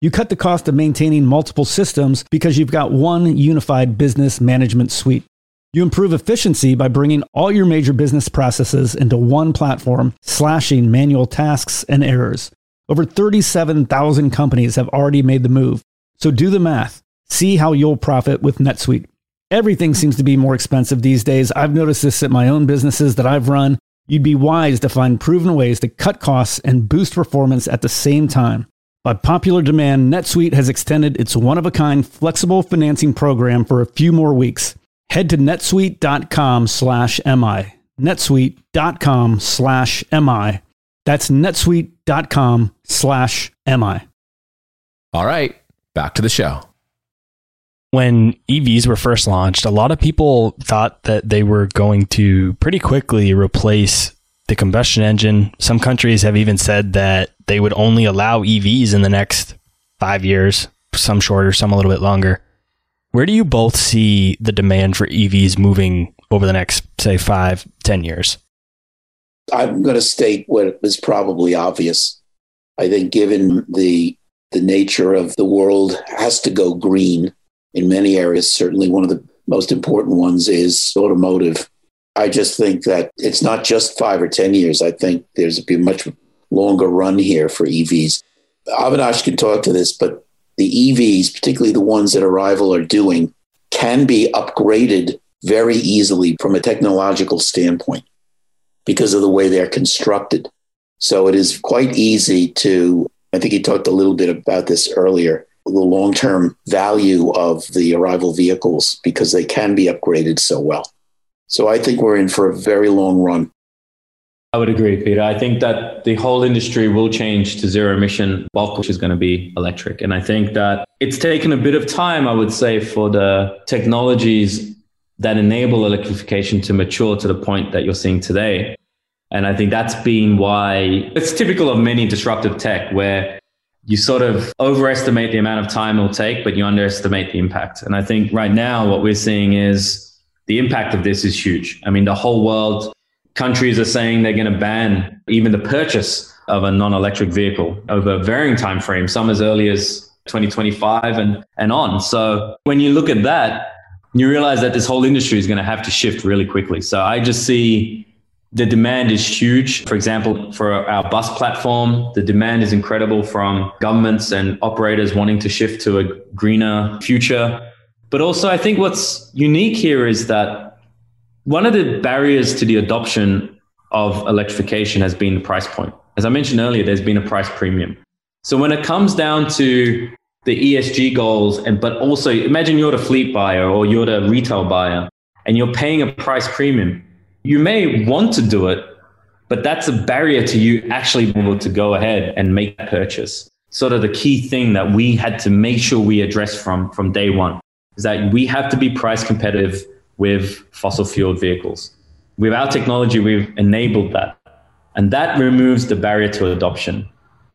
You cut the cost of maintaining multiple systems because you've got one unified business management suite. You improve efficiency by bringing all your major business processes into one platform, slashing manual tasks and errors. Over 37,000 companies have already made the move. So do the math. See how you'll profit with NetSuite. Everything seems to be more expensive these days. I've noticed this at my own businesses that I've run. You'd be wise to find proven ways to cut costs and boost performance at the same time. By popular demand, NetSuite has extended its one of a kind flexible financing program for a few more weeks. Head to netsuite.com slash MI. netsuite.com slash MI. That's netsuite.com slash MI. All right, back to the show when EVs were first launched, a lot of people thought that they were going to pretty quickly replace the combustion engine. Some countries have even said that they would only allow EVs in the next five years, some shorter, some a little bit longer. Where do you both see the demand for EVs moving over the next, say, five, ten years? I'm going to state what is probably obvious. I think, given the the nature of the world, has to go green in many areas. Certainly, one of the most important ones is automotive. I just think that it's not just five or 10 years. I think there's a much longer run here for EVs. Avinash can talk to this, but the EVs, particularly the ones that Arrival are doing, can be upgraded very easily from a technological standpoint because of the way they're constructed. So it is quite easy to, I think he talked a little bit about this earlier, the long term value of the Arrival vehicles because they can be upgraded so well. So I think we're in for a very long run. I would agree, Peter. I think that the whole industry will change to zero emission bulk, which is going to be electric. And I think that it's taken a bit of time, I would say, for the technologies that enable electrification to mature to the point that you're seeing today. And I think that's been why it's typical of many disruptive tech where you sort of overestimate the amount of time it'll take, but you underestimate the impact. And I think right now what we're seeing is the impact of this is huge. I mean, the whole world, countries are saying they're going to ban even the purchase of a non-electric vehicle over varying time frames, some as early as 2025 and, and on. So when you look at that, you realize that this whole industry is going to have to shift really quickly. So I just see the demand is huge. For example, for our bus platform, the demand is incredible from governments and operators wanting to shift to a greener future. But also, I think what's unique here is that one of the barriers to the adoption of electrification has been the price point. As I mentioned earlier, there's been a price premium. So when it comes down to the ESG goals, and but also imagine you're the fleet buyer or you're the retail buyer, and you're paying a price premium you may want to do it, but that's a barrier to you actually being able to go ahead and make that purchase. Sort of the key thing that we had to make sure we address from, from day one is that we have to be price competitive with fossil fueled vehicles. With our technology, we've enabled that. And that removes the barrier to adoption.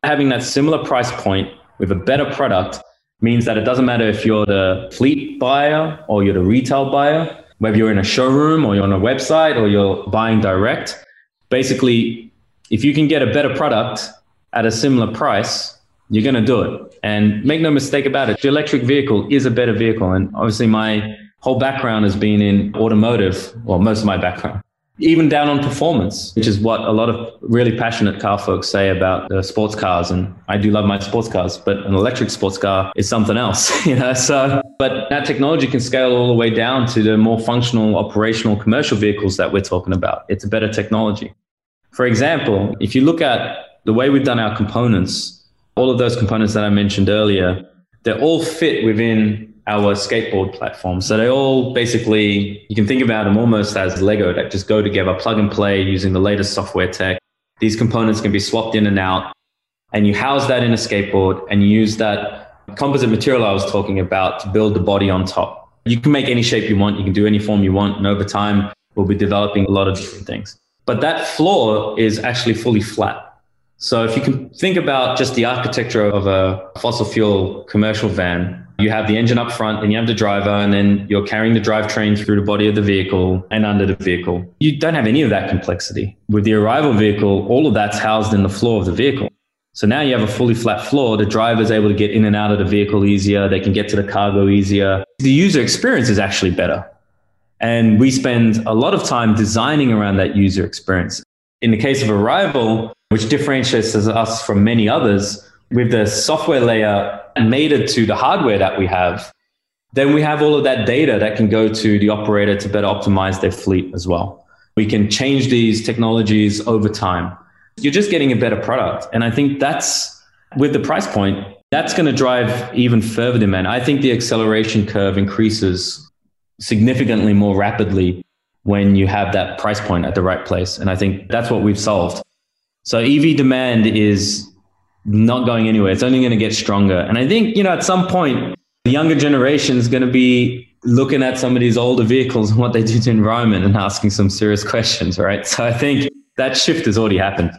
Having that similar price point with a better product means that it doesn't matter if you're the fleet buyer or you're the retail buyer, whether you're in a showroom or you're on a website or you're buying direct. Basically, if you can get a better product at a similar price, you're going to do it. And make no mistake about it, the electric vehicle is a better vehicle. And obviously, my whole background has been in automotive, well, most of my background. even down on performance, which is what a lot of really passionate car folks say about uh, sports cars. And I do love my sports cars, but an electric sports car is something else, [laughs] you know. So, but that technology can scale all the way down to the more functional, operational, commercial vehicles that we're talking about. It's a better technology. For example, if you look at the way we've done our components, all of those components that I mentioned earlier, they all fit within our skateboard platform. So they all basically, you can think about them almost as Lego that just go together, plug and play using the latest software tech. These components can be swapped in and out. And you house that in a skateboard and you use that composite material I was talking about to build the body on top. You can make any shape you want, you can do any form you want. And over time, we'll be developing a lot of different things. But that floor is actually fully flat. So if you can think about just the architecture of a fossil fuel commercial van, you have the engine up front and you have the driver and then you're carrying the drivetrain through the body of the vehicle and under the vehicle. You don't have any of that complexity. With the Arrival vehicle, all of that's housed in the floor of the vehicle. So now you have a fully flat floor. The driver is able to get in and out of the vehicle easier. They can get to the cargo easier. The user experience is actually better. And we spend a lot of time designing around that user experience. In the case of Arrival, which differentiates us from many others, with the software layer mated to the hardware that we have, then we have all of that data that can go to the operator to better optimize their fleet as well. We can change these technologies over time. You're just getting a better product. And I think that's with the price point, that's going to drive even further demand. I think the acceleration curve increases significantly more rapidly when you have that price point at the right place. And I think that's what we've solved. So EV demand is not going anywhere. It's only going to get stronger. And I think, you know, at some point, the younger generation is going to be looking at some of these older vehicles and what they do to environment and asking some serious questions, right? So I think that shift has already happened.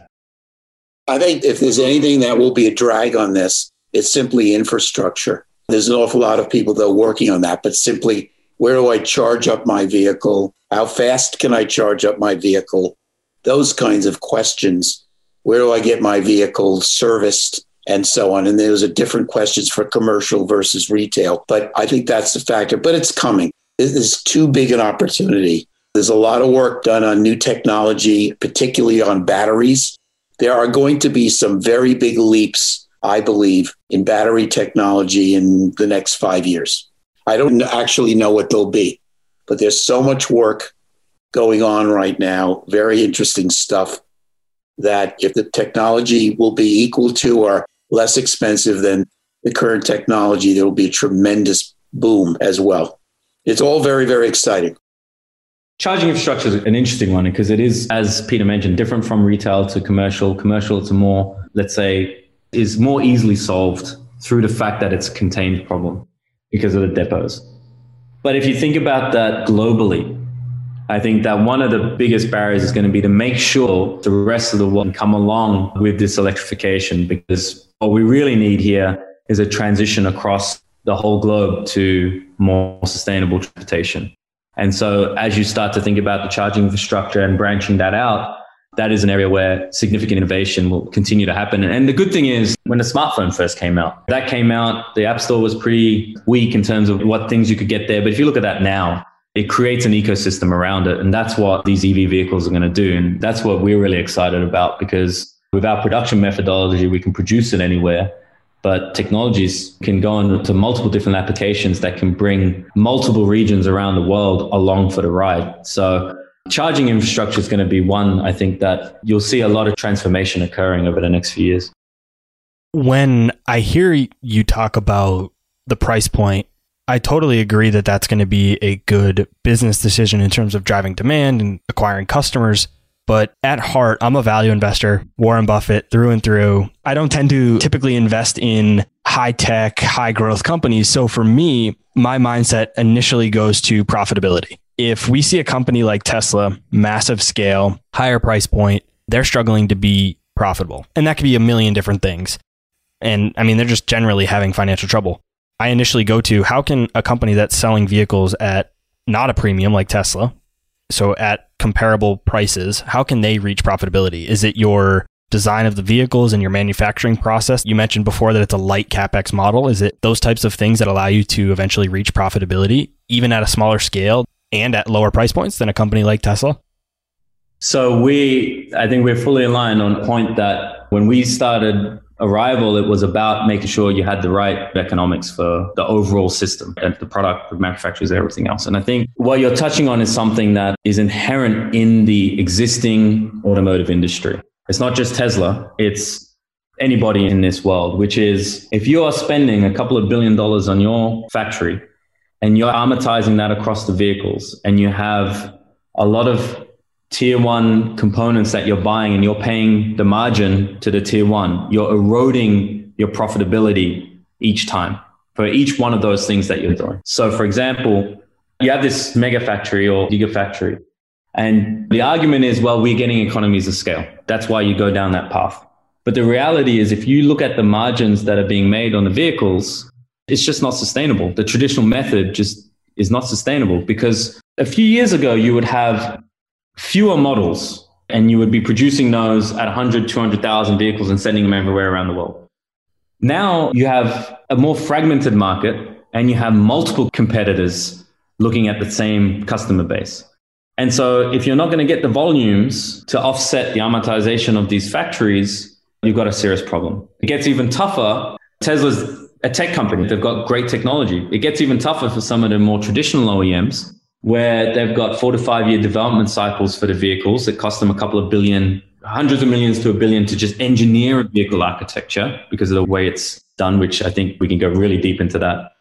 I think if there's anything that will be a drag on this, it's simply infrastructure. There's an awful lot of people that are working on that, but simply where do I charge up my vehicle? How fast can I charge up my vehicle? Those kinds of questions where do I get my vehicle serviced and so on. And those a different questions for commercial versus retail. But I think that's the factor. But it's coming. It is too big an opportunity. There's a lot of work done on new technology, particularly on batteries. There are going to be some very big leaps, I believe, in battery technology in the next five years. I don't actually know what they'll be, but there's so much work going on right now, very interesting stuff that if the technology will be equal to or less expensive than the current technology, there will be a tremendous boom as well. It's all very, very exciting. Charging infrastructure is an interesting one because it is, as Peter mentioned, different from retail to commercial. Commercial, a more, let's say, is more easily solved through the fact that it's a contained problem because of the depots. But if you think about that globally, I think that one of the biggest barriers is going to be to make sure the rest of the world come along with this electrification because what we really need here is a transition across the whole globe to more sustainable transportation. And so as you start to think about the charging infrastructure and branching that out, that is an area where significant innovation will continue to happen. And the good thing is when the smartphone first came out, that came out, the App Store was pretty weak in terms of what things you could get there. But if you look at that now, it creates an ecosystem around it. And that's what these EV vehicles are going to do. And that's what we're really excited about because with our production methodology, we can produce it anywhere. But technologies can go into multiple different applications that can bring multiple regions around the world along for the ride. So charging infrastructure is going to be one, I think, that you'll see a lot of transformation occurring over the next few years. When I hear you talk about the price point I totally agree that that's going to be a good business decision in terms of driving demand and acquiring customers. But at heart, I'm a value investor, Warren Buffett through and through. I don't tend to typically invest in high tech, high growth companies. So for me, my mindset initially goes to profitability. If we see a company like Tesla, massive scale, higher price point, they're struggling to be profitable. And that could be a million different things. And I mean, they're just generally having financial trouble. I initially go to how can a company that's selling vehicles at not a premium like Tesla, so at comparable prices, how can they reach profitability? Is it your design of the vehicles and your manufacturing process? You mentioned before that it's a light capex model. Is it those types of things that allow you to eventually reach profitability even at a smaller scale and at lower price points than a company like Tesla? So we, I think we're fully aligned on point that when we started Arrival, it was about making sure you had the right economics for the overall system and the product, the manufacturers, everything else. And I think what you're touching on is something that is inherent in the existing automotive industry. It's not just Tesla, it's anybody in this world, which is if you are spending a couple of billion dollars on your factory and you're amortizing that across the vehicles and you have a lot of tier one components that you're buying and you're paying the margin to the tier one, you're eroding your profitability each time for each one of those things that you're doing. So, for example, you have this mega factory or gigafactory, and the argument is, well, we're getting economies of scale. That's why you go down that path. But the reality is, if you look at the margins that are being made on the vehicles, it's just not sustainable. The traditional method just is not sustainable because a few years ago, you would have fewer models and you would be producing those at 100, 200,000 vehicles and sending them everywhere around the world. Now you have a more fragmented market and you have multiple competitors looking at the same customer base. And so if you're not going to get the volumes to offset the amortization of these factories, you've got a serious problem. It gets even tougher. Tesla's a tech company. They've got great technology. It gets even tougher for some of the more traditional OEMs where they've got four to five year development cycles for the vehicles that cost them a couple of billion, hundreds of millions to a billion to just engineer a vehicle architecture because of the way it's done, which I think we can go really deep into that.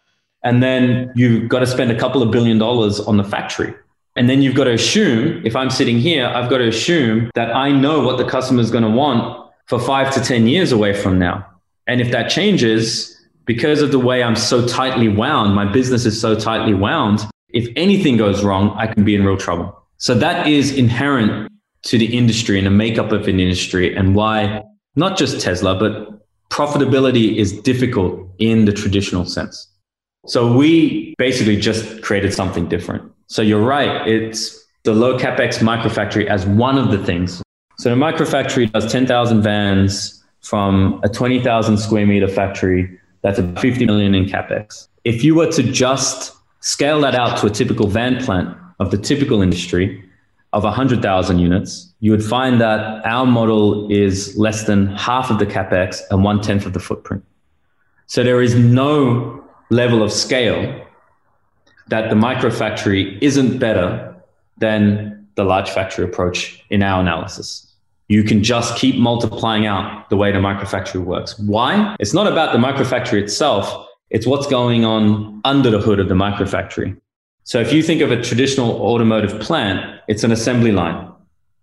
And then you've got to spend a couple of billion dollars on the factory. And then you've got to assume, if I'm sitting here, I've got to assume that I know what the customer is going to want for five to 10 years away from now. And if that changes, because of the way I'm so tightly wound, my business is so tightly wound, if anything goes wrong, I can be in real trouble. So that is inherent to the industry and the makeup of an industry and why not just Tesla, but profitability is difficult in the traditional sense. So we basically just created something different. So you're right. It's the low capex microfactory as one of the things. So the microfactory does 10,000 vans from a 20,000 square meter factory. That's a 50 million in capex. If you were to just Scale that out to a typical van plant of the typical industry of 100,000 units, you would find that our model is less than half of the capex and one tenth of the footprint. So there is no level of scale that the microfactory isn't better than the large factory approach in our analysis. You can just keep multiplying out the way the microfactory works. Why? It's not about the microfactory itself. It's what's going on under the hood of the microfactory. So if you think of a traditional automotive plant, it's an assembly line.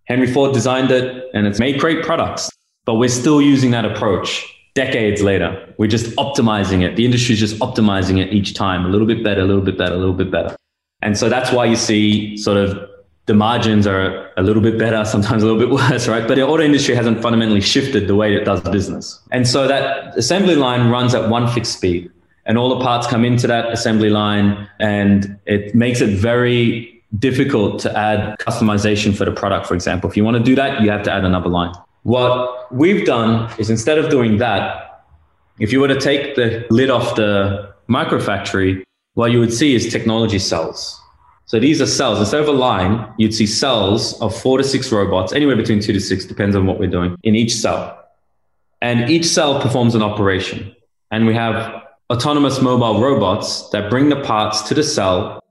Henry Ford designed it and it's made great products, but we're still using that approach decades later. We're just optimizing it. The industry is just optimizing it each time, a little bit better, a little bit better, a little bit better. And so that's why you see sort of the margins are a little bit better, sometimes a little bit [laughs] worse, right? But the auto industry hasn't fundamentally shifted the way it does business. And so that assembly line runs at one fixed speed and all the parts come into that assembly line and it makes it very difficult to add customization for the product for example. If you want to do that you have to add another line. What we've done is instead of doing that if you were to take the lid off the microfactory what you would see is technology cells. So these are cells. Instead of a line you'd see cells of four to six robots anywhere between two to six depends on what we're doing in each cell. And each cell performs an operation. And we have autonomous mobile robots that bring the parts to the cell.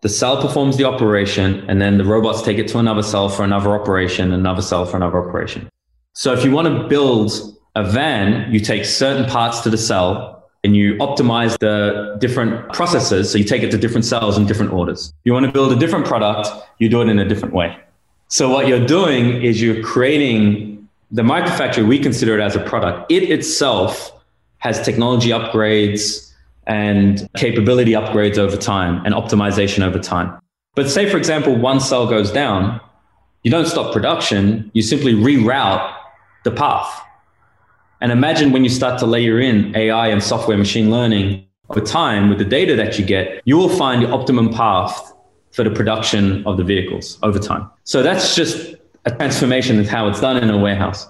The cell performs the operation, and then the robots take it to another cell for another operation, another cell for another operation. So if you want to build a van, you take certain parts to the cell and you optimize the different processes. So you take it to different cells in different orders. You want to build a different product, you do it in a different way. So what you're doing is you're creating the microfactory, we consider it as a product. It itself has technology upgrades and capability upgrades over time and optimization over time. But say, for example, one cell goes down, you don't stop production, you simply reroute the path. And imagine when you start to layer in AI and software machine learning over time with the data that you get, you will find the optimum path for the production of the vehicles over time. So that's just a transformation of how it's done in a warehouse.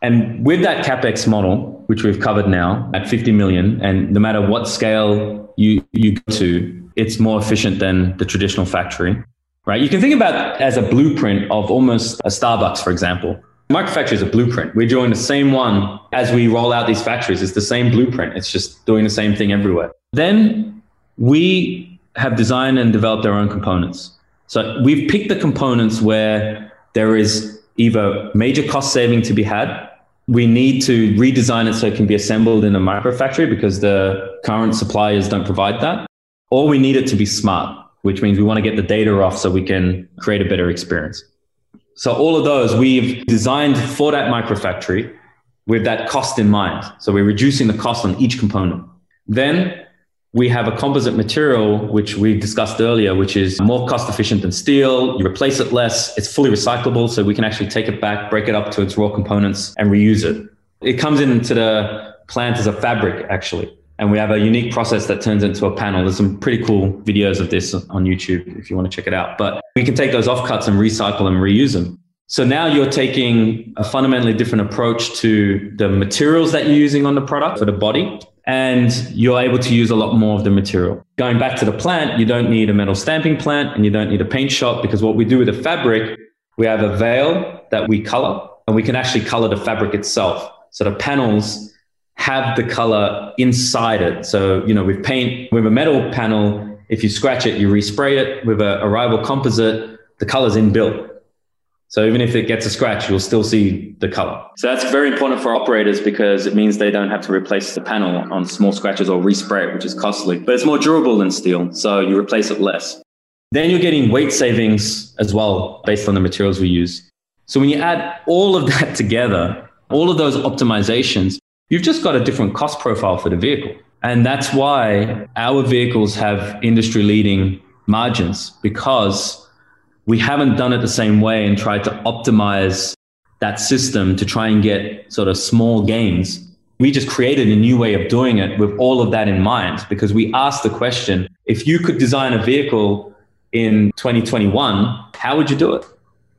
And with that capex model, which we've covered now at 50 million, and no matter what scale you, you go to, it's more efficient than the traditional factory. right? You can think about as a blueprint of almost a Starbucks, for example. Microfactory is a blueprint. We're doing the same one as we roll out these factories. It's the same blueprint. It's just doing the same thing everywhere. Then we have designed and developed our own components. So we've picked the components where there is either major cost saving to be had. We need to redesign it so it can be assembled in a microfactory because the current suppliers don't provide that. Or we need it to be smart, which means we want to get the data off so we can create a better experience. So all of those we've designed for that microfactory with that cost in mind. So we're reducing the cost on each component. Then we have a composite material, which we discussed earlier, which is more cost efficient than steel. You replace it less. It's fully recyclable. So we can actually take it back, break it up to its raw components and reuse it. It comes into the plant as a fabric, actually. And we have a unique process that turns into a panel. There's some pretty cool videos of this on YouTube if you want to check it out. But we can take those offcuts and recycle and reuse them. So now you're taking a fundamentally different approach to the materials that you're using on the product for the body and you're able to use a lot more of the material. Going back to the plant, you don't need a metal stamping plant and you don't need a paint shop because what we do with the fabric, we have a veil that we color and we can actually color the fabric itself. So the panels have the color inside it. So, you know, with paint, with a metal panel, if you scratch it, you respray it. With a Arrival composite, the color's inbuilt. So even if it gets a scratch, you'll still see the color. So that's very important for operators because it means they don't have to replace the panel on small scratches or respray it, which is costly. But it's more durable than steel, so you replace it less. Then you're getting weight savings as well based on the materials we use. So when you add all of that [laughs] together, all of those optimizations, you've just got a different cost profile for the vehicle. And that's why our vehicles have industry leading margins because we haven't done it the same way and tried to optimize that system to try and get sort of small gains. We just created a new way of doing it with all of that in mind because we asked the question if you could design a vehicle in 2021, how would you do it?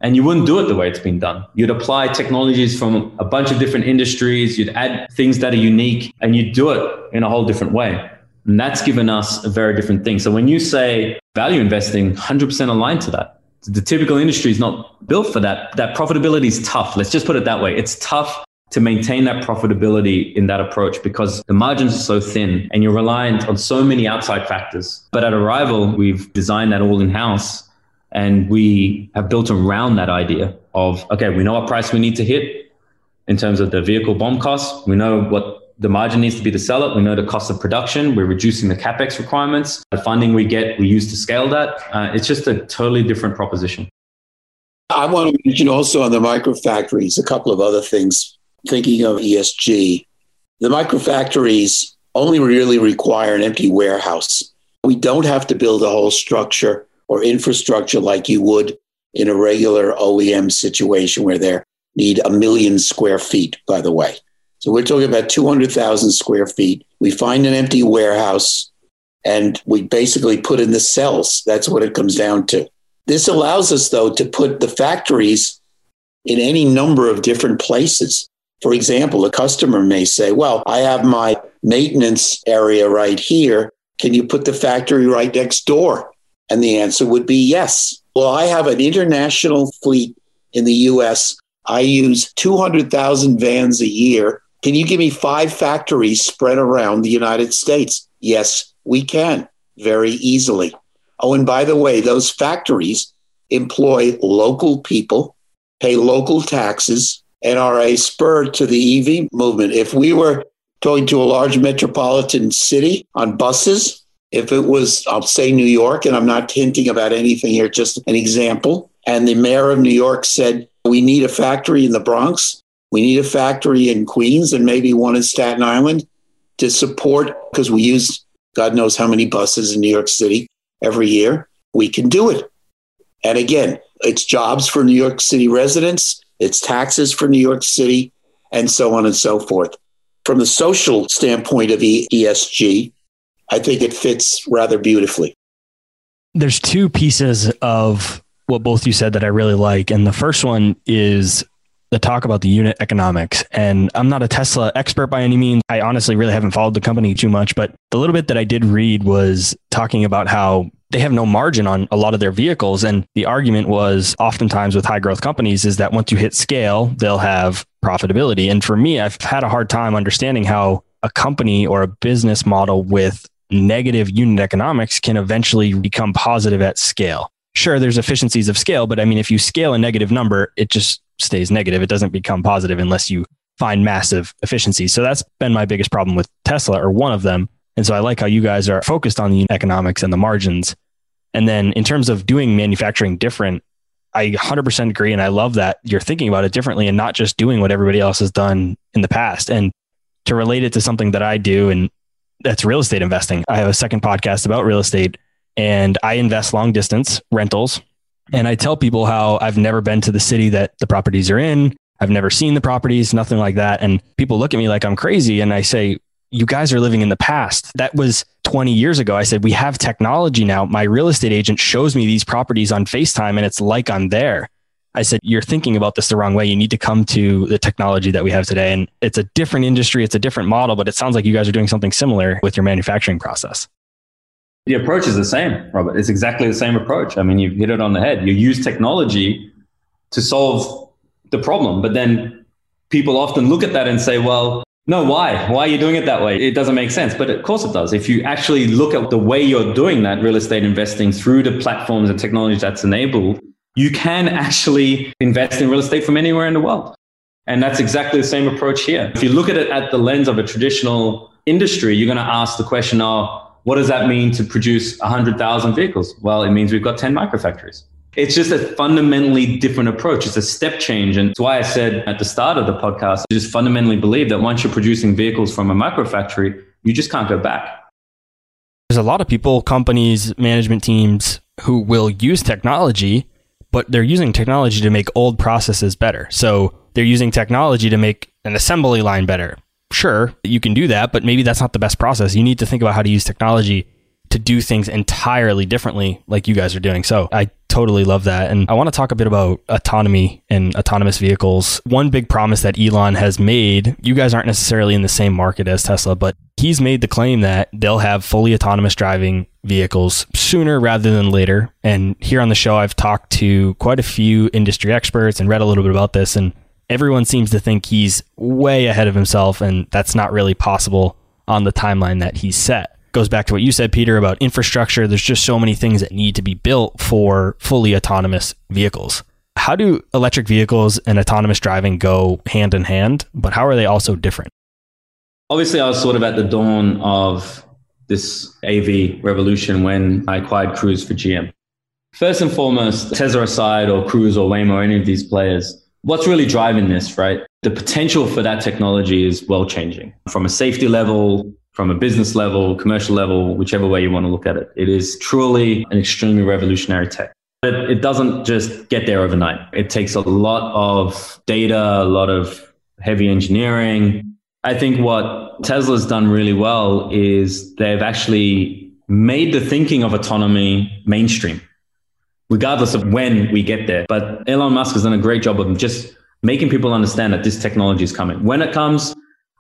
And you wouldn't do it the way it's been done. You'd apply technologies from a bunch of different industries, you'd add things that are unique, and you'd do it in a whole different way. And that's given us a very different thing. So when you say value investing, 100% aligned to that the typical industry is not built for that. That profitability is tough. Let's just put it that way. It's tough to maintain that profitability in that approach because the margins are so thin and you're reliant on so many outside factors. But at Arrival, we've designed that all in house and we have built around that idea of, okay, we know what price we need to hit in terms of the vehicle BOM costs. We know what the margin needs to be to sell it. We know the cost of production. We're reducing the capex requirements. The funding we get, we use to scale that. Uh, it's just a totally different proposition. I want to mention also on the microfactories a couple of other things. Thinking of ESG, the microfactories only really require an empty warehouse. We don't have to build a whole structure or infrastructure like you would in a regular OEM situation where they need a million square feet, by the way. So we're talking about 200,000 square feet. We find an empty warehouse and we basically put in the cells. That's what it comes down to. This allows us, though, to put the factories in any number of different places. For example, a customer may say, Well, I have my maintenance area right here. Can you put the factory right next door? And the answer would be yes. Well, I have an international fleet in the US. I use 200,000 vans a year. Can you give me five factories spread around the United States? Yes, we can very easily. Oh, and by the way, those factories employ local people, pay local taxes, and are a spur to the EV movement. If we were going to a large metropolitan city on buses, if it was, I'll say New York, and I'm not hinting about anything here, just an example, and the mayor of New York said, We need a factory in the Bronx, we need a factory in Queens and maybe one in Staten Island to support, because we use God knows how many buses in New York City every year. We can do it. And again, it's jobs for New York City residents, it's taxes for New York City, and so on and so forth. From the social standpoint of ESG, I think it fits rather beautifully. There's two pieces of what both you said that I really like. And the first one is the talk about the unit economics. And I'm not a Tesla expert by any means. I honestly really haven't followed the company too much, but the little bit that I did read was talking about how they have no margin on a lot of their vehicles. And the argument was oftentimes with high growth companies is that once you hit scale, they'll have profitability. And for me, I've had a hard time understanding how a company or a business model with negative unit economics can eventually become positive at scale. Sure, there's efficiencies of scale, but I mean, if you scale a negative number, it just stays negative. It doesn't become positive unless you find massive efficiencies. So that's been my biggest problem with Tesla, or one of them. And so I like how you guys are focused on the economics and the margins. And then in terms of doing manufacturing different, I 100% agree. And I love that you're thinking about it differently and not just doing what everybody else has done in the past. And to relate it to something that I do, and that's real estate investing. I have a second podcast about real estate and I invest long distance rentals. And I tell people how I've never been to the city that the properties are in. I've never seen the properties, nothing like that. And people look at me like I'm crazy. And I say, you guys are living in the past. That was 20 years ago. I said, we have technology now. My real estate agent shows me these properties on FaceTime and it's like I'm there. I said, you're thinking about this the wrong way. You need to come to the technology that we have today. And it's a different industry. It's a different model, but it sounds like you guys are doing something similar with your manufacturing process. The approach is the same, Robert. It's exactly the same approach. I mean, you've hit it on the head. You use technology to solve the problem, but then people often look at that and say, well, no, why? Why are you doing it that way? It doesn't make sense. But of course it does. If you actually look at the way you're doing that real estate investing through the platforms and technology that's enabled, you can actually invest in real estate from anywhere in the world. And that's exactly the same approach here. If you look at it at the lens of a traditional industry, you're going to ask the question, oh, what does that mean to produce 100,000 vehicles? Well, it means we've got 10 microfactories. It's just a fundamentally different approach. It's a step change. And it's why I said at the start of the podcast, I just fundamentally believe that once you're producing vehicles from a microfactory, you just can't go back. There's a lot of people, companies, management teams who will use technology, but they're using technology to make old processes better. So they're using technology to make an assembly line better. Sure, you can do that, but maybe that's not the best process. You need to think about how to use technology to do things entirely differently like you guys are doing. So I totally love that. And I want to talk a bit about autonomy and autonomous vehicles. One big promise that Elon has made, you guys aren't necessarily in the same market as Tesla, but he's made the claim that they'll have fully autonomous driving vehicles sooner rather than later. And here on the show, I've talked to quite a few industry experts and read a little bit about this. And everyone seems to think he's way ahead of himself. And that's not really possible on the timeline that he's set goes back to what you said, Peter, about infrastructure. There's just so many things that need to be built for fully autonomous vehicles. How do electric vehicles and autonomous driving go hand in hand, but how are they also different? Obviously, I was sort of at the dawn of this AV revolution when I acquired Cruise for GM. First and foremost, Tesla aside, or Cruise or Waymo, or any of these players, what's really driving this, right? The potential for that technology is well changing from a safety level, from a business level, commercial level, whichever way you want to look at it. It is truly an extremely revolutionary tech. But it doesn't just get there overnight. It takes a lot of data, a lot of heavy engineering. I think what Tesla's done really well is they've actually made the thinking of autonomy mainstream, regardless of when we get there. But Elon Musk has done a great job of just making people understand that this technology is coming. When it comes,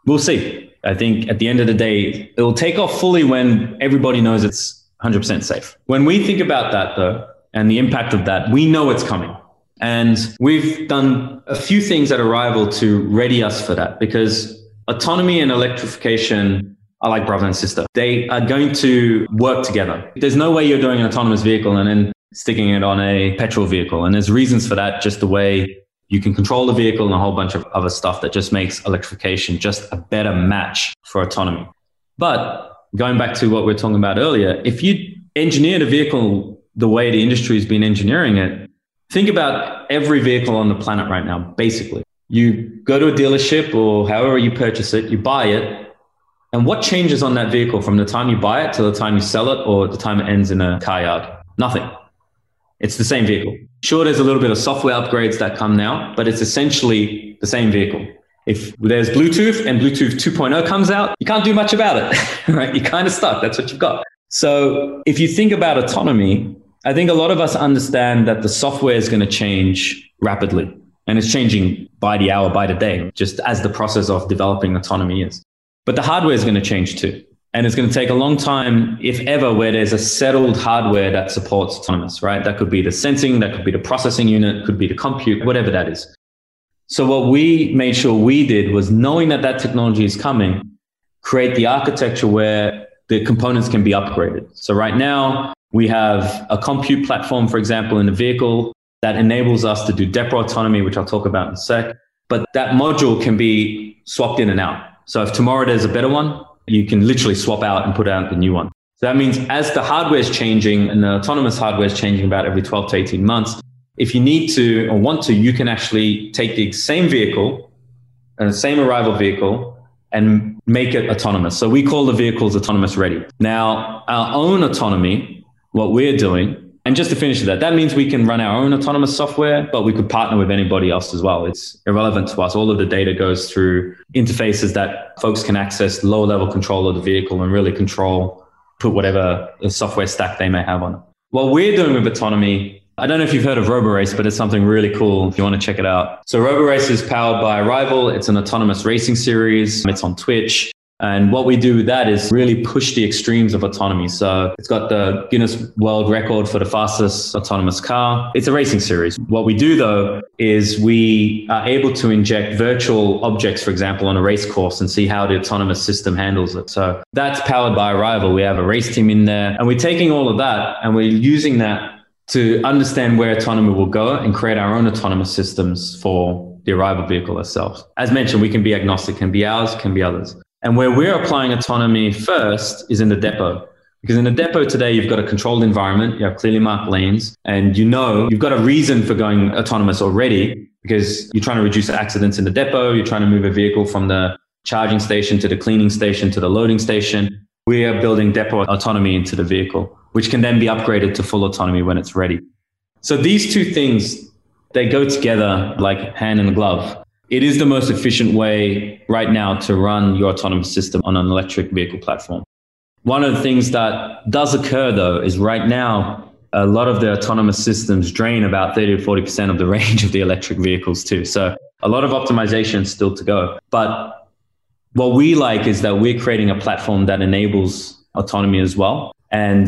we'll see. I think at the end of the day, it will take off fully when everybody knows it's 100% safe. When we think about that, though, and the impact of that, we know it's coming. And we've done a few things at Arrival to ready us for that because autonomy and electrification are like brother and sister. They are going to work together. There's no way you're doing an autonomous vehicle and then sticking it on a petrol vehicle. And there's reasons for that, just the way you can control the vehicle and a whole bunch of other stuff that just makes electrification just a better match for autonomy. But going back to what we are talking about earlier, if you engineer the vehicle the way the industry has been engineering it, think about every vehicle on the planet right now, basically. You go to a dealership or however you purchase it, you buy it. And what changes on that vehicle from the time you buy it to the time you sell it or the time it ends in a car yard? Nothing. It's the same vehicle. Sure, there's a little bit of software upgrades that come now, but it's essentially the same vehicle. If there's Bluetooth and Bluetooth 2.0 comes out, you can't do much about it, [laughs] right? You're kind of stuck. That's what you've got. So if you think about autonomy, I think a lot of us understand that the software is going to change rapidly. And it's changing by the hour, by the day, just as the process of developing autonomy is. But the hardware is going to change too. And it's going to take a long time, if ever, where there's a settled hardware that supports autonomous, right? That could be the sensing, that could be the processing unit, could be the compute, whatever that is. So what we made sure we did was knowing that that technology is coming, create the architecture where the components can be upgraded. So right now we have a compute platform, for example, in the vehicle that enables us to do depot autonomy, which I'll talk about in a sec. But that module can be swapped in and out. So if tomorrow there's a better one, you can literally swap out and put out the new one. So that means as the hardware is changing and the autonomous hardware is changing about every 12 to 18 months, if you need to or want to, you can actually take the same vehicle and the same arrival vehicle and make it autonomous. So we call the vehicles autonomous ready. Now, our own autonomy, what we're doing and just to finish that, that means we can run our own autonomous software, but we could partner with anybody else as well. It's irrelevant to us. All of the data goes through interfaces that folks can access low level control of the vehicle and really control, put whatever software stack they may have on it. What we're doing with autonomy, I don't know if you've heard of RoboRace, but it's something really cool if you want to check it out. So RoboRace is powered by Arrival. It's an autonomous racing series. It's on Twitch. And what we do with that is really push the extremes of autonomy. So it's got the Guinness World Record for the fastest autonomous car. It's a racing series. What we do though is we are able to inject virtual objects, for example, on a race course and see how the autonomous system handles it. So that's powered by Arrival. We have a race team in there and we're taking all of that and we're using that to understand where autonomy will go and create our own autonomous systems for the arrival vehicle itself. As mentioned, we can be agnostic, can be ours, can be others. And where we're applying autonomy first is in the depot. Because in the depot today, you've got a controlled environment, you have clearly marked lanes, and you know you've got a reason for going autonomous already because you're trying to reduce accidents in the depot, you're trying to move a vehicle from the charging station to the cleaning station to the loading station. We are building depot autonomy into the vehicle, which can then be upgraded to full autonomy when it's ready. So these two things, they go together like hand in glove. It is the most efficient way right now to run your autonomous system on an electric vehicle platform. One of the things that does occur though is right now, a lot of the autonomous systems drain about 30 to 40% of the [laughs] range of the electric vehicles too. So a lot of optimization still to go. But what we like is that we're creating a platform that enables autonomy as well. And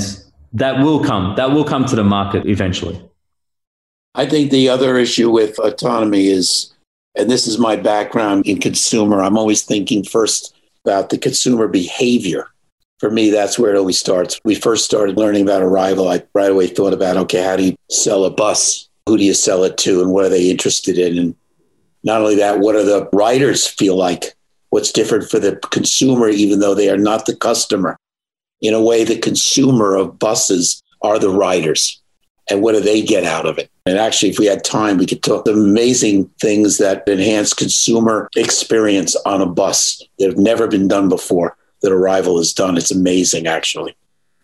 that will come, that will come to the market eventually. I think the other issue with autonomy is and this is my background in consumer, I'm always thinking first about the consumer behavior. For me, that's where it always starts. We first started learning about Arrival. I right away thought about, okay, how do you sell a bus? Who do you sell it to? And what are they interested in? And not only that, what do the riders feel like? What's different for the consumer, even though they are not the customer? In a way, the consumer of buses are the riders and what do they get out of it? And actually, if we had time, we could talk the amazing things that enhance consumer experience on a bus that have never been done before that Arrival has done. It's amazing, actually.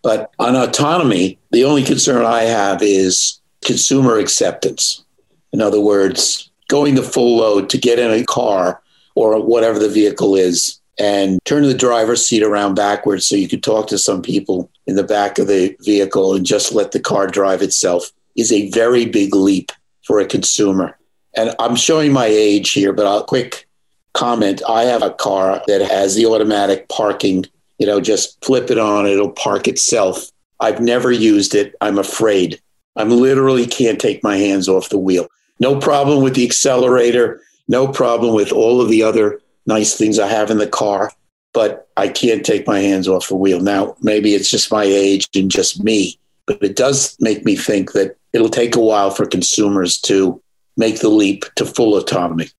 But on autonomy, the only concern I have is consumer acceptance. In other words, going the full load to get in a car or whatever the vehicle is and turn the driver's seat around backwards so you could talk to some people in the back of the vehicle and just let the car drive itself is a very big leap for a consumer. And I'm showing my age here, but I'll quick comment. I have a car that has the automatic parking, you know, just flip it on, it'll park itself. I've never used it. I'm afraid. I'm literally can't take my hands off the wheel. No problem with the accelerator, no problem with all of the other nice things I have in the car, but I can't take my hands off the wheel. Now, maybe it's just my age and just me, but it does make me think that it'll take a while for consumers to make the leap to full autonomy.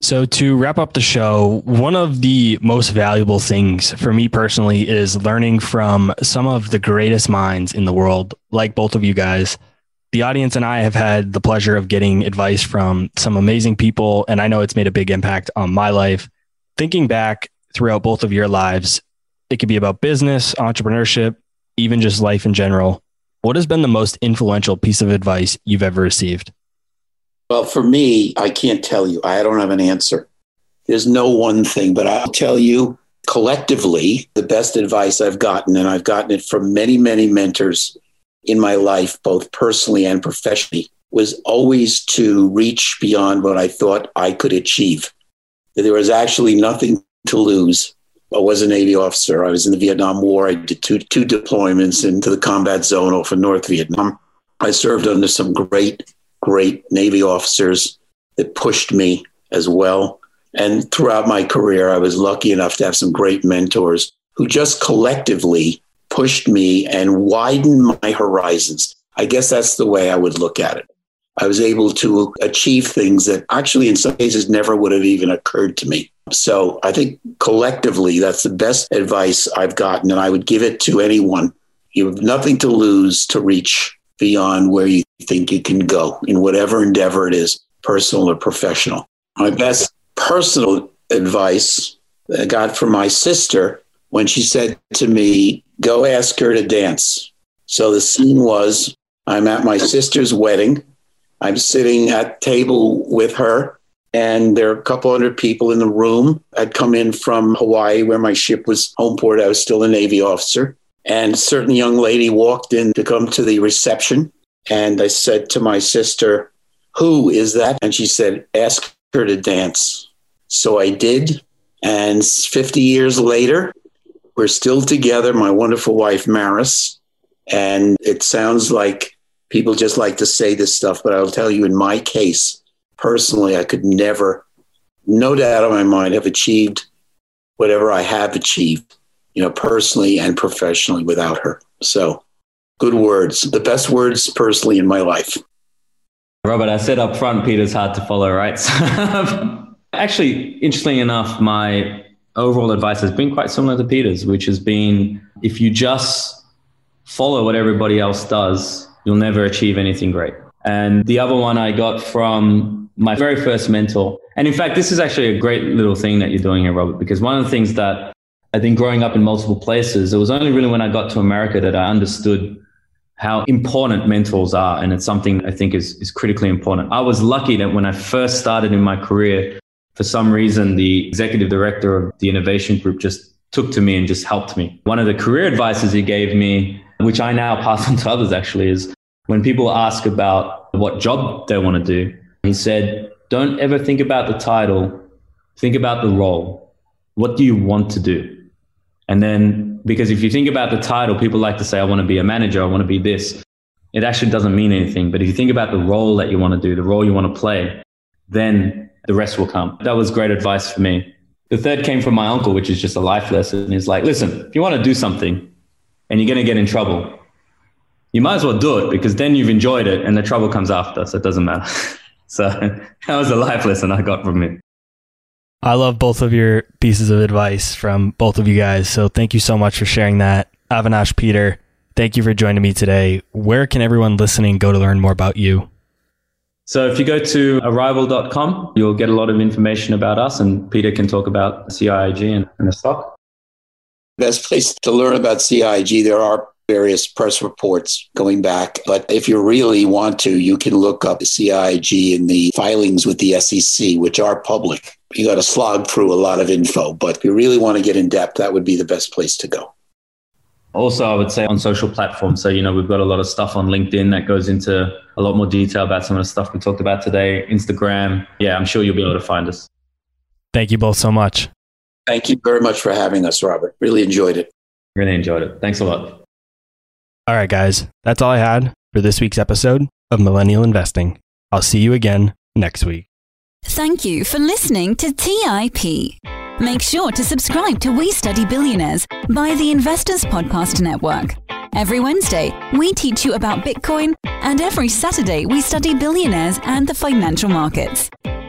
So, to wrap up the show, one of the most valuable things for me personally is learning from some of the greatest minds in the world, like both of you guys the audience and I have had the pleasure of getting advice from some amazing people, and I know it's made a big impact on my life. Thinking back throughout both of your lives, it could be about business, entrepreneurship, even just life in general. What has been the most influential piece of advice you've ever received? Well, for me, I can't tell you. I don't have an answer. There's no one thing, but I'll tell you collectively the best advice I've gotten, and I've gotten it from many, many mentors in my life, both personally and professionally, was always to reach beyond what I thought I could achieve. There was actually nothing to lose. I was a Navy officer. I was in the Vietnam War. I did two, two deployments into the combat zone off of North Vietnam. I served under some great, great Navy officers that pushed me as well. And throughout my career, I was lucky enough to have some great mentors who just collectively pushed me and widened my horizons. I guess that's the way I would look at it. I was able to achieve things that actually, in some cases, never would have even occurred to me. So I think collectively, that's the best advice I've gotten. And I would give it to anyone. You have nothing to lose to reach beyond where you think you can go in whatever endeavor it is, personal or professional. My best personal advice I got from my sister when she said to me, Go ask her to dance. So the scene was I'm at my sister's wedding. I'm sitting at table with her, and there are a couple hundred people in the room. I'd come in from Hawaii, where my ship was home port. I was still a Navy officer. And a certain young lady walked in to come to the reception. And I said to my sister, Who is that? And she said, Ask her to dance. So I did. And 50 years later, we're still together, my wonderful wife, Maris. And it sounds like people just like to say this stuff, but I'll tell you, in my case, personally, I could never, no doubt in my mind, have achieved whatever I have achieved you know, personally and professionally without her. So good words, the best words personally in my life. Robert, I said up front, Peter's hard to follow, right? [laughs] Actually, interestingly enough, my overall advice has been quite similar to Peter's, which has been if you just follow what everybody else does, you'll never achieve anything great. And the other one I got from my very first mentor. And in fact, this is actually a great little thing that you're doing here, Robert, because one of the things that I think growing up in multiple places, it was only really when I got to America that I understood how important mentors are. And it's something I think is, is critically important. I was lucky that when I first started in my career, for some reason, the executive director of the innovation group just took to me and just helped me. One of the career advices he gave me, which I now pass [laughs] on to others actually, is when people ask about what job they want to do, he said, don't ever think about the title, think about the role. What do you want to do? And then, because if you think about the title, people like to say, I want to be a manager, I want to be this. It actually doesn't mean anything. But if you think about the role that you want to do, the role you want to play, then the rest will come. That was great advice for me. The third came from my uncle, which is just a life lesson. He's like, listen, if you want to do something and you're going to get in trouble, you might as well do it because then you've enjoyed it and the trouble comes after. So it doesn't matter. [laughs] so that was a life lesson I got from it. I love both of your pieces of advice from both of you guys. So thank you so much for sharing that. Avinash Peter, thank you for joining me today. Where can everyone listening go to learn more about you? So if you go to arrival.com, you'll get a lot of information about us and Peter can talk about CIIG and, and the stock. Best place to learn about CIG. there are various press reports going back. But if you really want to, you can look up CIG CIIG in the filings with the SEC, which are public. You got to slog through a lot of info, but if you really want to get in depth, that would be the best place to go. Also, I would say on social platforms. So, you know, we've got a lot of stuff on LinkedIn that goes into a lot more detail about some of the stuff we talked about today. Instagram. Yeah, I'm sure you'll be able to find us. Thank you both so much. Thank you very much for having us, Robert. Really enjoyed it. Really enjoyed it. Thanks a lot. All right, guys, that's all I had for this week's episode of Millennial Investing. I'll see you again next week. Thank you for listening to TIP. Make sure to subscribe to We Study Billionaires by the Investors Podcast Network. Every Wednesday, we teach you about Bitcoin, and every Saturday, we study billionaires and the financial markets.